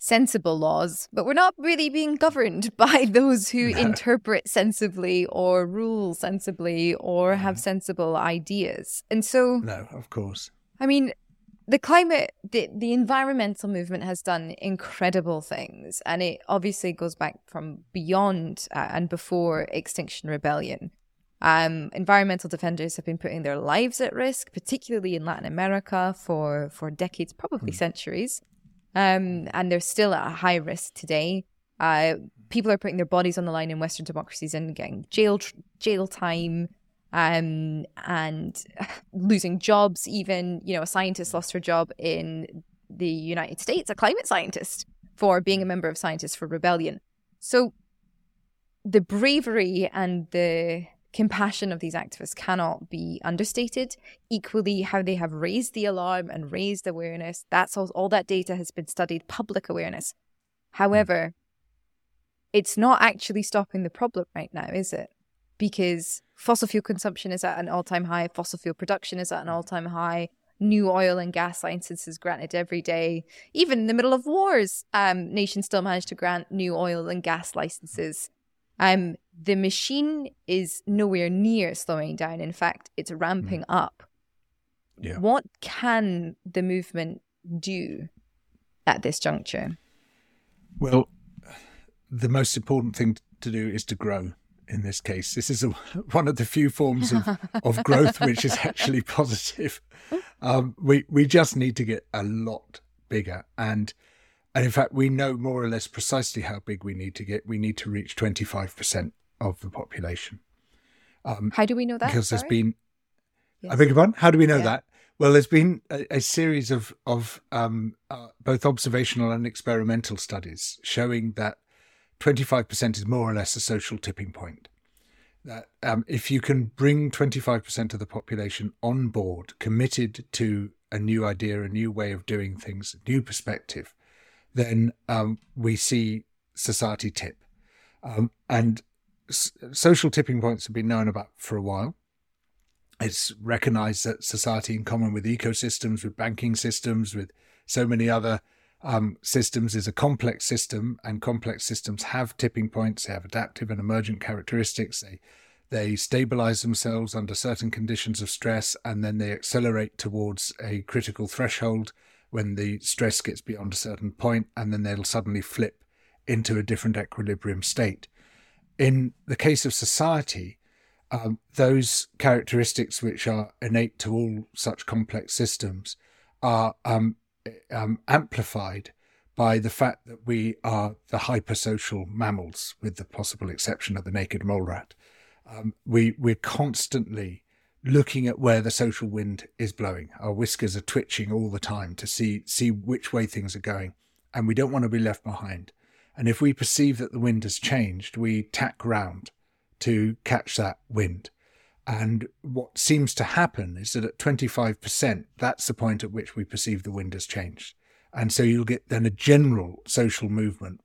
Speaker 2: sensible laws, but we're not really being governed by those who interpret sensibly or rule sensibly or have mm-hmm. sensible ideas. And so,
Speaker 1: no, of course.
Speaker 2: I mean, the climate, the, the environmental movement has done incredible things, and it obviously goes back from beyond uh, and before Extinction Rebellion. Um, environmental defenders have been putting their lives at risk, particularly in Latin America, for for decades, probably mm. centuries um, and they're still at a high risk today. Uh, people are putting their bodies on the line in Western democracies and getting jail jail time, um, and losing jobs. Even you know, a scientist lost her job in the United States, a climate scientist, for being a member of Scientists for Rebellion. So, the bravery and the compassion of these activists cannot be understated. Equally, how they have raised the alarm and raised awareness. That's all, all that data has been studied, public awareness. However, it's not actually stopping the problem right now, is it? Because fossil fuel consumption is at an all time high, fossil fuel production is at an all time high. New oil and gas licenses granted every day. Even in the middle of wars, um, nations still manage to grant new oil and gas licenses. Um, the machine is nowhere near slowing down. In fact, it's ramping mm. up.
Speaker 1: Yeah.
Speaker 2: What can the movement do at this juncture?
Speaker 1: Well, the most important thing to do is to grow in this case. This is a, one of the few forms of, of growth which is actually positive. Um, we, we just need to get a lot bigger. And and in fact, we know more or less precisely how big we need to get. We need to reach 25% of the population.
Speaker 2: Um, How do we know that?
Speaker 1: Because Sorry? there's been, yes. I beg your pardon. How do we know yeah. that? Well, there's been a, a series of of um, uh, both observational and experimental studies showing that 25% is more or less a social tipping point. That um, if you can bring 25% of the population on board, committed to a new idea, a new way of doing things, a new perspective, then um, we see society tip. Um, and social tipping points have been known about for a while. It's recognized that society, in common with ecosystems, with banking systems, with so many other um, systems, is a complex system, and complex systems have tipping points. They have adaptive and emergent characteristics. They they stabilize themselves under certain conditions of stress, and then they accelerate towards a critical threshold when the stress gets beyond a certain point, and then they'll suddenly flip into a different equilibrium state in the case of society, um, those characteristics which are innate to all such complex systems are um, um, amplified by the fact that we are the hypersocial mammals, with the possible exception of the naked mole rat. Um, we we're constantly looking at where the social wind is blowing. Our whiskers are twitching all the time to see see which way things are going, and we don't want to be left behind. And if we perceive that the wind has changed, we tack round to catch that wind. And what seems to happen is that at 25%, that's the point at which we perceive the wind has changed. And so you'll get then a general social movement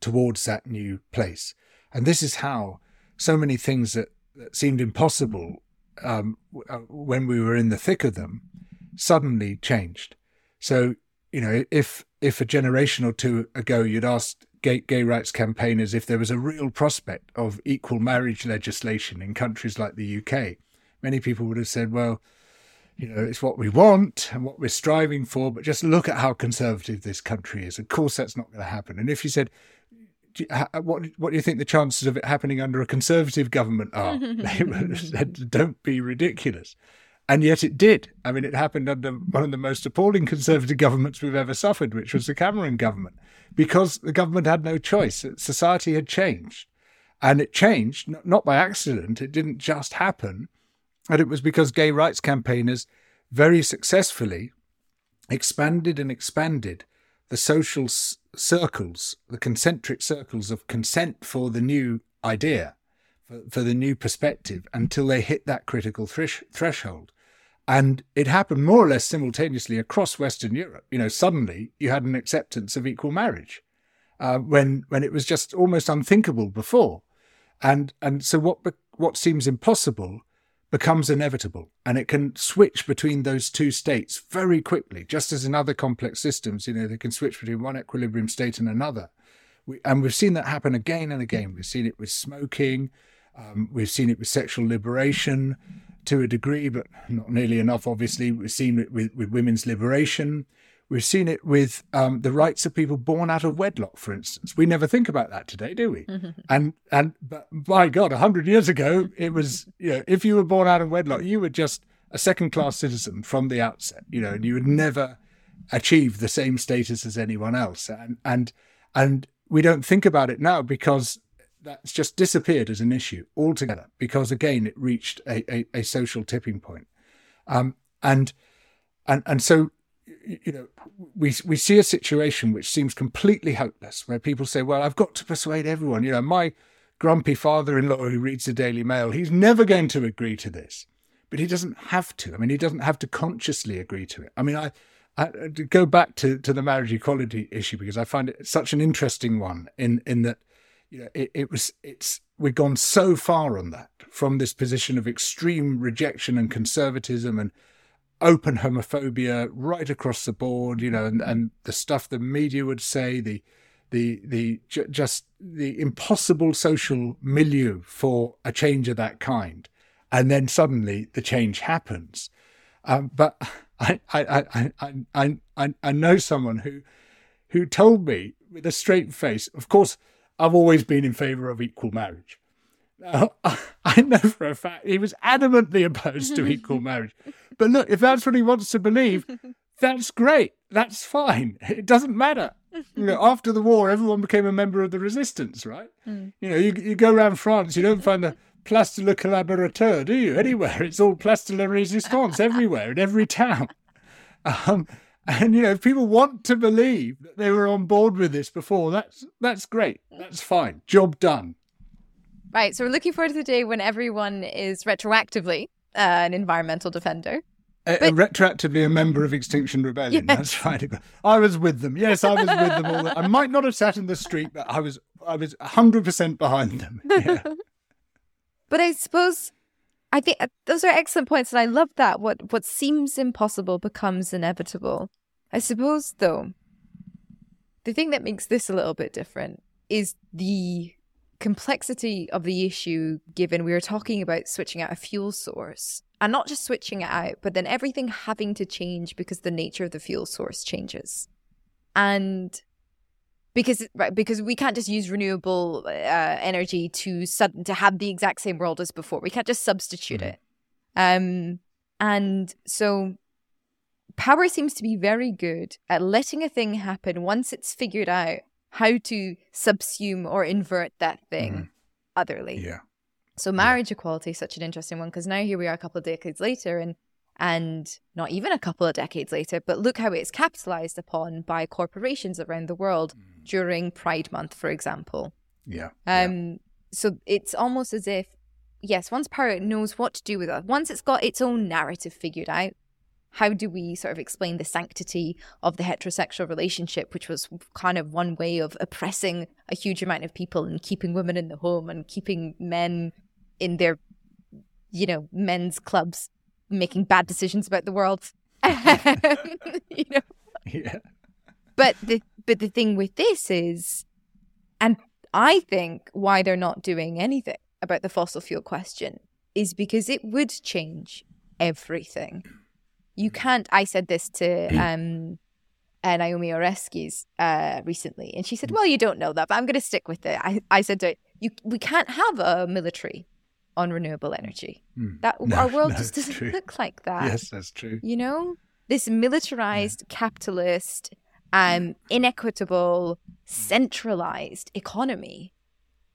Speaker 1: towards that new place. And this is how so many things that, that seemed impossible um, uh, when we were in the thick of them suddenly changed. So, you know, if if a generation or two ago you'd asked gay, gay rights campaigners if there was a real prospect of equal marriage legislation in countries like the UK, many people would have said, well, you know, it's what we want and what we're striving for, but just look at how conservative this country is. Of course, that's not going to happen. And if you said, what what do you think the chances of it happening under a conservative government are? they would have said, "Don't be ridiculous," and yet it did. I mean, it happened under one of the most appalling conservative governments we've ever suffered, which was the Cameron government, because the government had no choice. Society had changed, and it changed not by accident. It didn't just happen, and it was because gay rights campaigners very successfully expanded and expanded the social s- circles, the concentric circles of consent for the new idea, for, for the new perspective, until they hit that critical thresh- threshold. And it happened more or less simultaneously across Western Europe. You know, suddenly you had an acceptance of equal marriage uh, when when it was just almost unthinkable before. And and so what what seems impossible becomes inevitable and it can switch between those two states very quickly just as in other complex systems you know they can switch between one equilibrium state and another. We, and we've seen that happen again and again. We've seen it with smoking um, we've seen it with sexual liberation to a degree but not nearly enough obviously. We've seen it with, with women's liberation We've seen it with um, the rights of people born out of wedlock, for instance. We never think about that today, do we? And and but by God, a hundred years ago, it was you know if you were born out of wedlock, you were just a second class citizen from the outset, you know, and you would never achieve the same status as anyone else. And and and we don't think about it now because that's just disappeared as an issue altogether. Because again, it reached a, a, a social tipping point. Um, and and and so you know we we see a situation which seems completely hopeless where people say well i've got to persuade everyone. You know my grumpy father-in-law who reads the daily mail he's never going to agree to this but he doesn't have to. I mean he doesn't have to consciously agree to it. I mean i I, go back to, to the marriage equality issue because I find it such an interesting one in, in that you know it, it was it's we've gone so far on that from this position of extreme rejection and conservatism and open homophobia right across the board, you know, and, and the stuff the media would say, the the the ju- just the impossible social milieu for a change of that kind, and then suddenly the change happens. Um, but I I, I I I I I know someone who who told me with a straight face. Of course, I've always been in favour of equal marriage. Now, I know for a fact he was adamantly opposed to equal marriage. But look, if that's what he wants to believe, that's great. That's fine. It doesn't matter. You know, after the war, everyone became a member of the resistance, right? You know, you, you go around France, you don't find the Place de la Collaborateur, do you? Anywhere. It's all Place de la Résistance everywhere, in every town. Um, and, you know, if people want to believe that they were on board with this before, that's, that's great. That's fine. Job done.
Speaker 2: Right. So we're looking forward to the day when everyone is retroactively uh, an environmental defender.
Speaker 1: A, a retroactively a member of Extinction Rebellion. That's right. I was with them. Yes, I was with them all. The, I might not have sat in the street, but I was. I was hundred percent behind them. Yeah.
Speaker 2: But I suppose I think uh, those are excellent points, and I love that. What what seems impossible becomes inevitable. I suppose, though, the thing that makes this a little bit different is the complexity of the issue. Given we were talking about switching out a fuel source, and not just switching it out, but then everything having to change because the nature of the fuel source changes, and because right because we can't just use renewable uh, energy to sud- to have the exact same world as before. We can't just substitute it. Um, and so power seems to be very good at letting a thing happen once it's figured out how to subsume or invert that thing otherly.
Speaker 1: yeah.
Speaker 2: So marriage equality is such an interesting one because now here we are a couple of decades later and and not even a couple of decades later, but look how it's capitalized upon by corporations around the world during Pride Month, for example.
Speaker 1: Yeah.
Speaker 2: Um, so it's almost as if, yes, once power knows what to do with it, once it's got its own narrative figured out, how do we sort of explain the sanctity of the heterosexual relationship, which was kind of one way of oppressing a huge amount of people and keeping women in the home and keeping men in their, you know, men's clubs making bad decisions about the world. you know.
Speaker 1: Yeah.
Speaker 2: But the but the thing with this is, and I think why they're not doing anything about the fossil fuel question is because it would change everything. You can't. I said this to um, uh, Naomi Oreskes uh, recently, and she said, "Well, you don't know that, but I'm going to stick with it." I, I said, "You, we can't have a military on renewable energy. That
Speaker 1: No,
Speaker 2: our world
Speaker 1: no,
Speaker 2: just doesn't
Speaker 1: true.
Speaker 2: look like that."
Speaker 1: Yes, that's true.
Speaker 2: You know, this militarized, capitalist, um, inequitable, centralized economy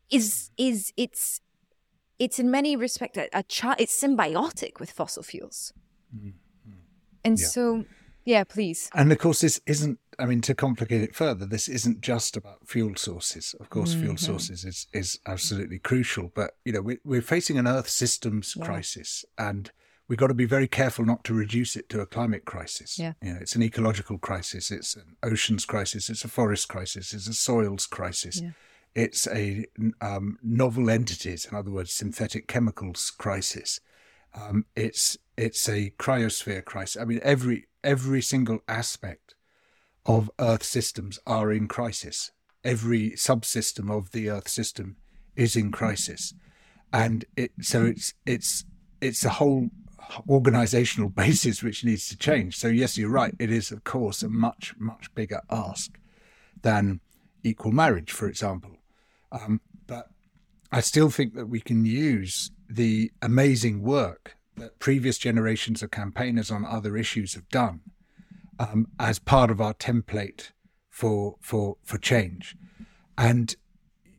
Speaker 2: is is it's it's in many respects a, a it's symbiotic with fossil fuels. And
Speaker 1: Yeah.
Speaker 2: so, yeah, please.
Speaker 1: And of course, this isn't, I mean, to complicate it further, this isn't just about fuel sources. Of course, fuel sources is, is absolutely crucial. But, you know, we, we're facing an Earth systems crisis and we've got to be very careful not to reduce it to a climate crisis.
Speaker 2: Yeah.
Speaker 1: You know, it's an ecological crisis, it's an oceans crisis, it's a forest crisis, it's a soils crisis.
Speaker 2: Yeah.
Speaker 1: It's a um, novel entities, in other words, synthetic chemicals crisis. Um, it's it's a cryosphere crisis. I mean, every every single aspect of Earth systems are in crisis. Every subsystem of the Earth system is in crisis, and it so it's it's it's a whole organizational basis which needs to change. So yes, you're right. It is of course a much much bigger ask than equal marriage, for example. Um, but I still think that we can use the amazing work that previous generations of campaigners on other issues have done um, as part of our template for for for change, and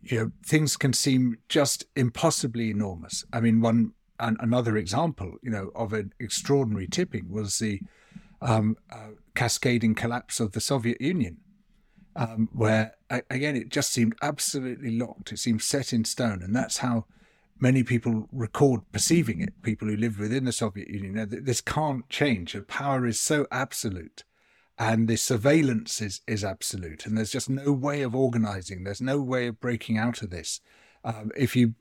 Speaker 1: you know things can seem just impossibly enormous. I mean, one an, another example, you know, of an extraordinary tipping was the um, uh, cascading collapse of the Soviet Union um, where again it just seemed absolutely locked. It seemed set in stone, and that's how many people record perceiving it. People who lived within the Soviet Union, this can't change. The power is so absolute, and the surveillance is is absolute, and there's just no way of organizing. There's no way of breaking out of this. Um, if you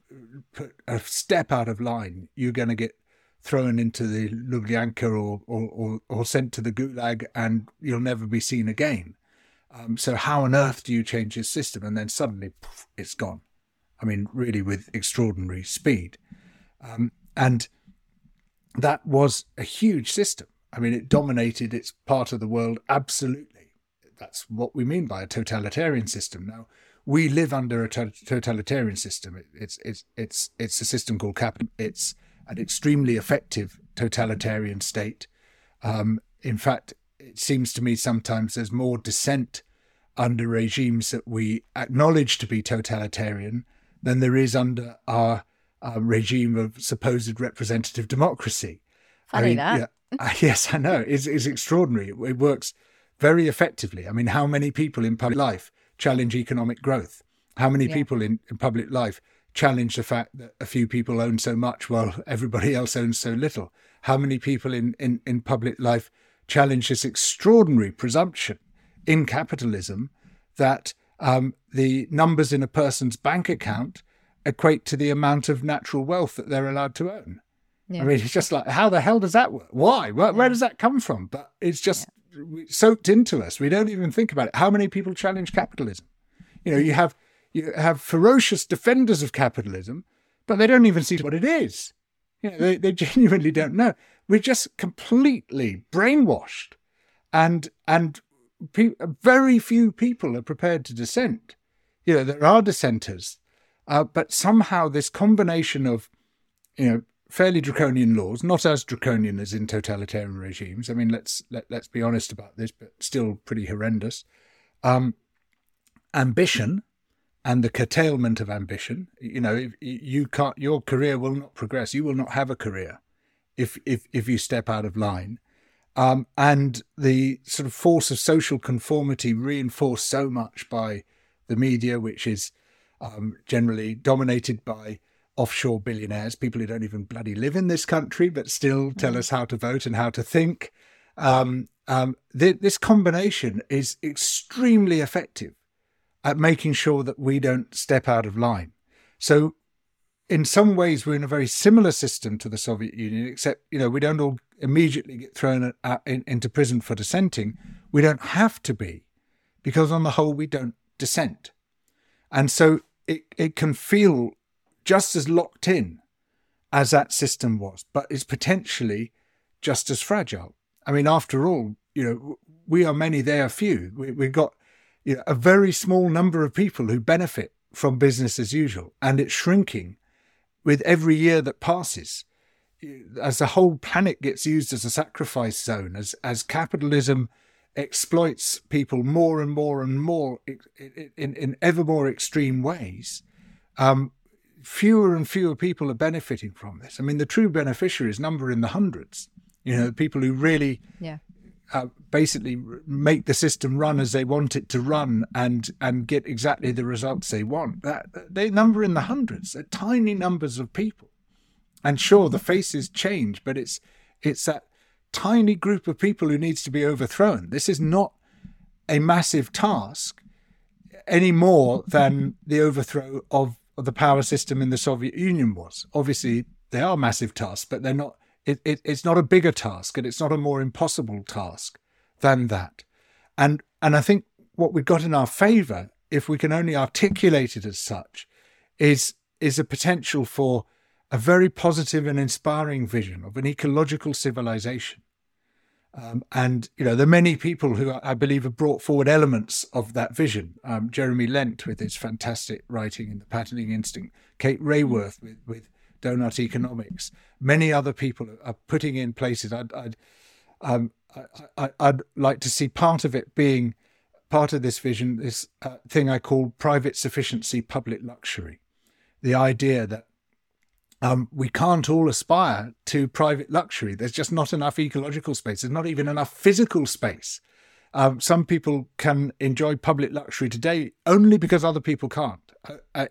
Speaker 1: put a step out of line, you're going to get thrown into the Lubyanka or, or, or, or sent to the Gulag, and you'll never be seen again. Um, so how on earth do you change this system? And then suddenly poof, it's gone. I mean, really with extraordinary speed. Um, and that was a huge system. I mean, it dominated its part of the world absolutely. That's what we mean by a totalitarian system. Now, we live under a totalitarian system. It, it's it's it's it's a system called capital. It's an extremely effective totalitarian state. Um, in fact, it seems to me sometimes there's more dissent under regimes that we acknowledge to be totalitarian than there is under our, uh regime of supposed representative democracy.
Speaker 2: Funny that.
Speaker 1: yeah, uh, yes, I know. It's, it's extraordinary. It, it works very effectively. I mean, how many people in public life challenge economic growth? How many
Speaker 2: Yeah.
Speaker 1: people in, in public life challenge the fact that a few people own so much while everybody else owns so little? How many people in, in, in public life challenge this extraordinary presumption in capitalism that um, the numbers in a person's bank account equate to the amount of natural wealth that they're allowed to own?
Speaker 2: Yeah.
Speaker 1: I mean, it's just like, how the hell does that work? Why? Where, where does that come from? But it's just soaked into us. We don't even think about it. How many people challenge capitalism? You know, you have you have ferocious defenders of capitalism, but they don't even see what it is. You know, they, they genuinely don't know. We're just completely brainwashed, and and pe- very few people are prepared to dissent. You know, there are dissenters, uh, but somehow this combination of you know fairly draconian laws, not as draconian as in totalitarian regimes. I mean, let's let, let's be honest about this, but still pretty horrendous. Um, ambition and the curtailment of ambition. You know, you can't, your career will not progress. You will not have a career if if if you step out of line. Um, and the sort of force of social conformity reinforced so much by the media, which is um, generally dominated by offshore billionaires, people who don't even bloody live in this country, but still tell us how to vote and how to think. um, um, th- this combination is extremely effective at making sure that we don't step out of line. So, in some ways, we're in a very similar system to the Soviet Union, except you know we don't all immediately get thrown at, in, into prison for dissenting. We don't have to be, because on the whole, we don't dissent, and so it it can feel just as locked in as that system was, but it's potentially just as fragile. I mean, after all, you know, we are many, they are few. We, we've got you know, a very small number of people who benefit from business as usual, and it's shrinking with every year that passes. As the whole planet gets used as a sacrifice zone, as as capitalism exploits people more and more and more in, in, ever more extreme ways, um, fewer and fewer people are benefiting from this. I mean, the true beneficiaries number in the hundreds. You know, people who really
Speaker 2: yeah.
Speaker 1: Uh, basically make the system run as they want it to run and and get exactly the results they want. That they number in the hundreds. They're tiny numbers of people. And sure, the faces change, but it's it's that tiny group of people who needs to be overthrown. This is not a massive task any more than the overthrow of, of the power system in the Soviet Union was. Obviously, they are massive tasks, but they're not it, it, it's not a bigger task and it's not a more impossible task than that. And, and I think what we've got in our favor, if we can only articulate it as such, is, is a potential for a very positive and inspiring vision of an ecological civilization. Um, and you know, there are many people who I believe have brought forward elements of that vision. Um, Jeremy Lent with his fantastic writing in the Patterning Instinct, Kate Raworth with, with Doughnut Economics. Many other people are putting in places. I'd, I'd, um, I, would like to see part of it being part of this vision, this uh, thing I call private sufficiency, public luxury. The idea that um, we can't all aspire to private luxury. There's just not enough ecological space. There's not even enough physical space. Um, some people can enjoy public luxury today only because other people can't.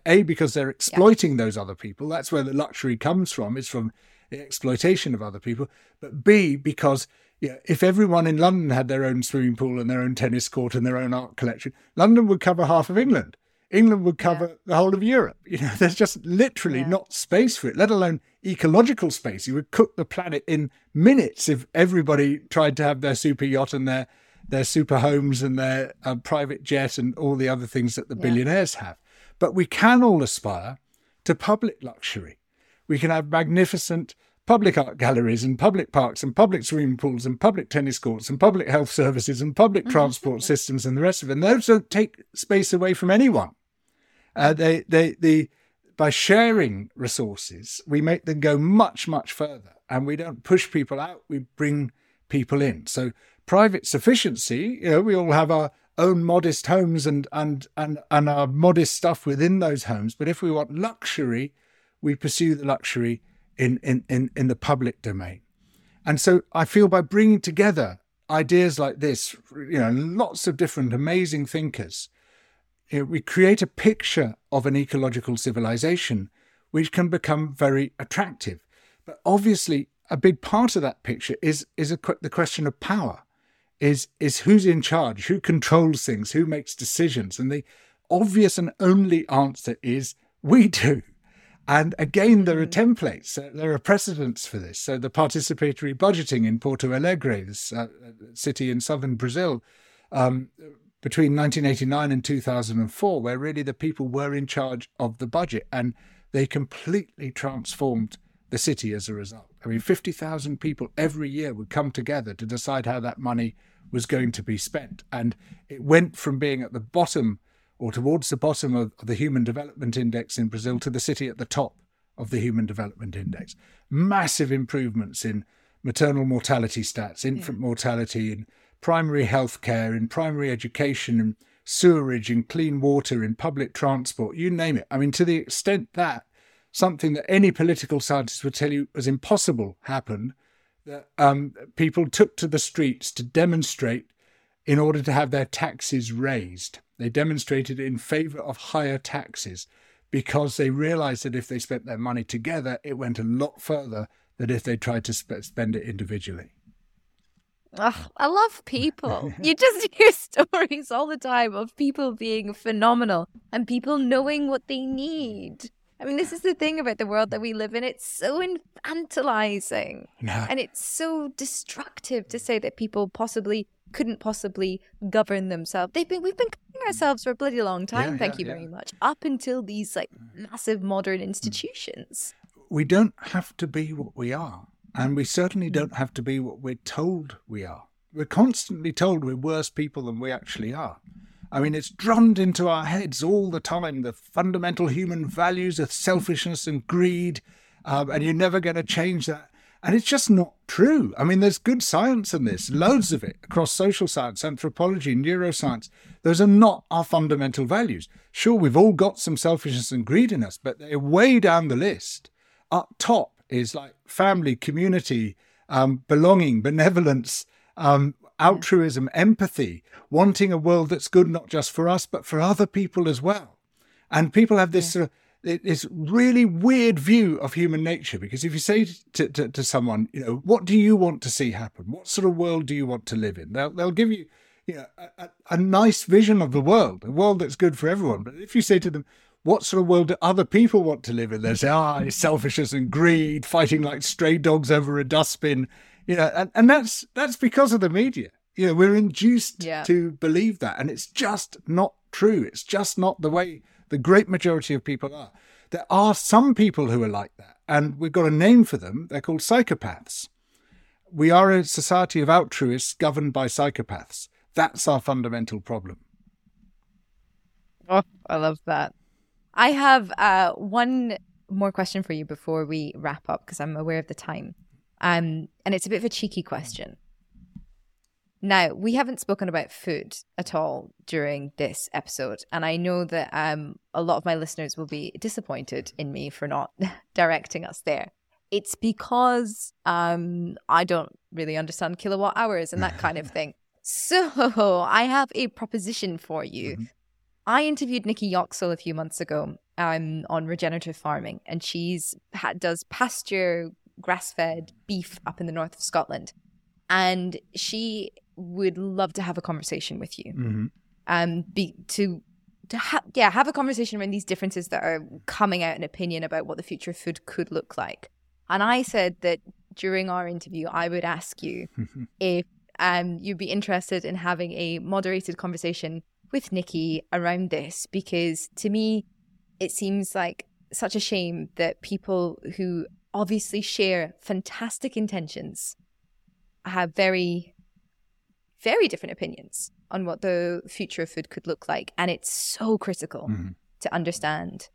Speaker 1: A because they're exploiting yeah. those other people. That's where the luxury comes from. Is from the exploitation of other people. But B because if everyone in London had their own swimming pool and their own tennis court and their own art collection, London would cover half of England. England would cover yeah. the whole of Europe. You know, there's just literally yeah. not space for it, let alone ecological space. You would cook the planet in minutes if everybody tried to have their super yacht and their their super homes and their uh, private jet and all the other things that the billionaires have. But we can all aspire to public luxury. We can have magnificent public art galleries and public parks and public swimming pools and public tennis courts and public health services and public mm-hmm. transport systems and the rest of it. And those don't take space away from anyone. Uh, they, they, the, by sharing resources, we make them go much, much further. And we don't push people out, we bring people in. So private sufficiency, you know, we all have our own modest homes and and and and our modest stuff within those homes. But if we want luxury, we pursue the luxury in in in, in the public domain. And so I feel by bringing together ideas like this, you know, lots of different amazing thinkers, you know, we create a picture of an ecological civilization which can become very attractive. But obviously, a big part of that picture is is a, the question of power is is who's in charge, who controls things, who makes decisions, and the obvious and only answer is we do. And again, there are mm. templates, uh, there are precedents for this. So the participatory budgeting in Porto Alegre, this uh, city in southern Brazil, um, between 1989 and 2004, where really the people were in charge of the budget, and they completely transformed the city as a result. I mean, 50,000 people every year would come together to decide how that money was going to be spent. And it went from being at the bottom or towards the bottom of, the Human Development Index in Brazil to the city at the top of the Human Development Index. Massive improvements in maternal mortality stats, infant yeah. mortality, in primary health care, in primary education, in sewerage, in clean water, in public transport, you name it. I mean, to the extent that something that any political scientist would tell you was impossible happened, that um, people took to the streets to demonstrate in order to have their taxes raised. They demonstrated in favor of higher taxes because they realized that if they spent their money together, it went a lot further than if they tried to sp- spend it individually.
Speaker 2: Ugh, I love people. you just hear stories all the time of people being phenomenal and people knowing what they need. I mean, this is the thing about the world that we live in. It's so infantilizing. And it's so destructive to say that people possibly couldn't possibly govern themselves. They've been we've been governing ourselves for a bloody long time,
Speaker 1: Yeah,
Speaker 2: thank
Speaker 1: yeah,
Speaker 2: you
Speaker 1: yeah.
Speaker 2: very much. Up until these like massive modern institutions.
Speaker 1: We don't have to be what we are. And we certainly mm. don't have to be what we're told we are. We're constantly told we're worse people than we actually are. I mean, it's drummed into our heads all the time the fundamental human values of selfishness and greed, um, and you're never going to change that. And it's just not true. I mean, there's good science in this, loads of it across social science, anthropology, neuroscience. Those are not our fundamental values. Sure, we've all got some selfishness and greed in us, but they're way down the list. Up top is like family, community, um, belonging, benevolence, um, altruism, empathy, wanting a world that's good not just for us, but for other people as well. And people have this sort of this really weird view of human nature because if you say to, to, to someone, you know, what do you want to see happen? What sort of world do you want to live in? They'll, they'll give you, you know, a, a, a nice vision of the world, a world that's good for everyone. But if you say to them, what sort of world do other people want to live in? They say, ah, it's selfishness and greed, fighting like stray dogs over a dustbin, you know, and, and that's that's because of the media. You know, we're induced
Speaker 2: Yeah.
Speaker 1: to believe that, and it's just not true. It's just not the way the great majority of people are. There are some people who are like that, and we've got a name for them. They're called psychopaths. We are a society of altruists governed by psychopaths. That's our fundamental problem.
Speaker 2: Oh, I love that. I have uh, one more question for you before we wrap up because I'm aware of the time. Um, and it's a bit of a cheeky question. Now, we haven't spoken about food at all during this episode. And I know that um, a lot of my listeners will be disappointed in me for not directing us there. It's because um, I don't really understand kilowatt hours and that kind of thing. So I have a proposition for you. I interviewed Nikki Yoxall a few months ago um, on regenerative farming, and she's ha- does pasture grass-fed beef up in the north of Scotland, and she would love to have a conversation with you,
Speaker 1: Mm-hmm.
Speaker 2: um, be to to ha- yeah have a conversation around these differences that are coming out in opinion about what the future of food could look like. And I said that during our interview, I would ask you if um, you'd be interested in having a moderated conversation with Nikki around this because to me, it seems like such a shame that people who obviously share fantastic intentions have very, very different opinions on what the future of food could look like. And it's so critical to understand.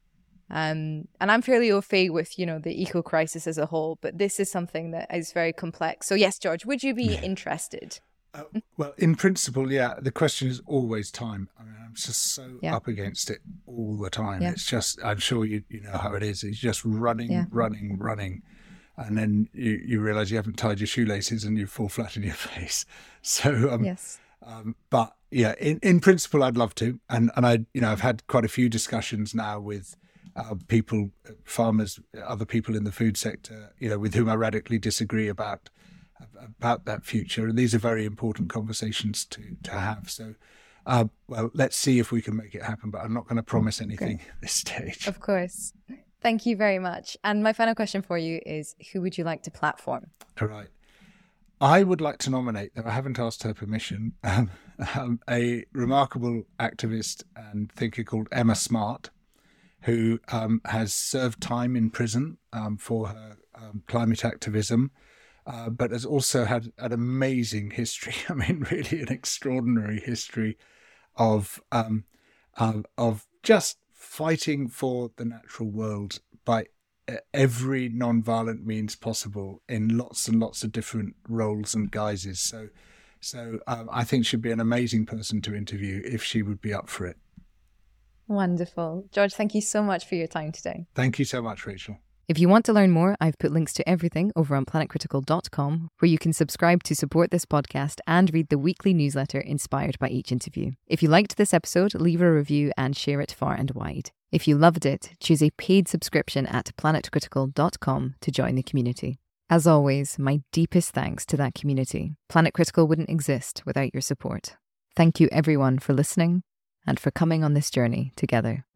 Speaker 2: Um, and I'm fairly au fait with, you know, the eco crisis as a whole, but this is something that is very complex. So yes, George, would you be interested?
Speaker 1: Uh, well, in principle, yeah. The question is always time. I mean, I'm just so
Speaker 2: Yeah.
Speaker 1: up against it all the time.
Speaker 2: Yeah.
Speaker 1: It's just, I'm sure you you know how it is. It's just running,
Speaker 2: Yeah.
Speaker 1: running, running, and then you, you realize you haven't tied your shoelaces and you fall flat in your face. So, um,
Speaker 2: Yes.
Speaker 1: um, but yeah, in, in principle, I'd love to, and and I, you know, I've had quite a few discussions now with uh, people, farmers, other people in the food sector, you know, with whom I radically disagree about about that future, and these are very important conversations to to have. So, uh, well, let's see if we can make it happen, but I'm not going to promise anything at this stage.
Speaker 2: Of course. Thank you very much. And my final question for you is who would you like to platform?
Speaker 1: All right. I would like to nominate, though I haven't asked her permission, um, um, a remarkable activist and thinker called Emma Smart, who um, has served time in prison um, for her um, climate activism, uh, but has also had an amazing history. I mean, really an extraordinary history of um, of of just fighting for the natural world by e- every non-violent means possible in lots and lots of different roles and guises. So, so um, I think she'd be an amazing person to interview if she would be up for it.
Speaker 2: Wonderful. George, thank you so much for your time today.
Speaker 1: Thank you so much, Rachel.
Speaker 2: If you want to learn more, I've put links to everything over on planetcritical.com, where you can subscribe to support this podcast and read the weekly newsletter inspired by each interview. If you liked this episode, leave a review and share it far and wide. If you loved it, choose a paid subscription at planetcritical.com to join the community. As always, my deepest thanks to that community. Planet Critical wouldn't exist without your support. Thank you, everyone, for listening and for coming on this journey together.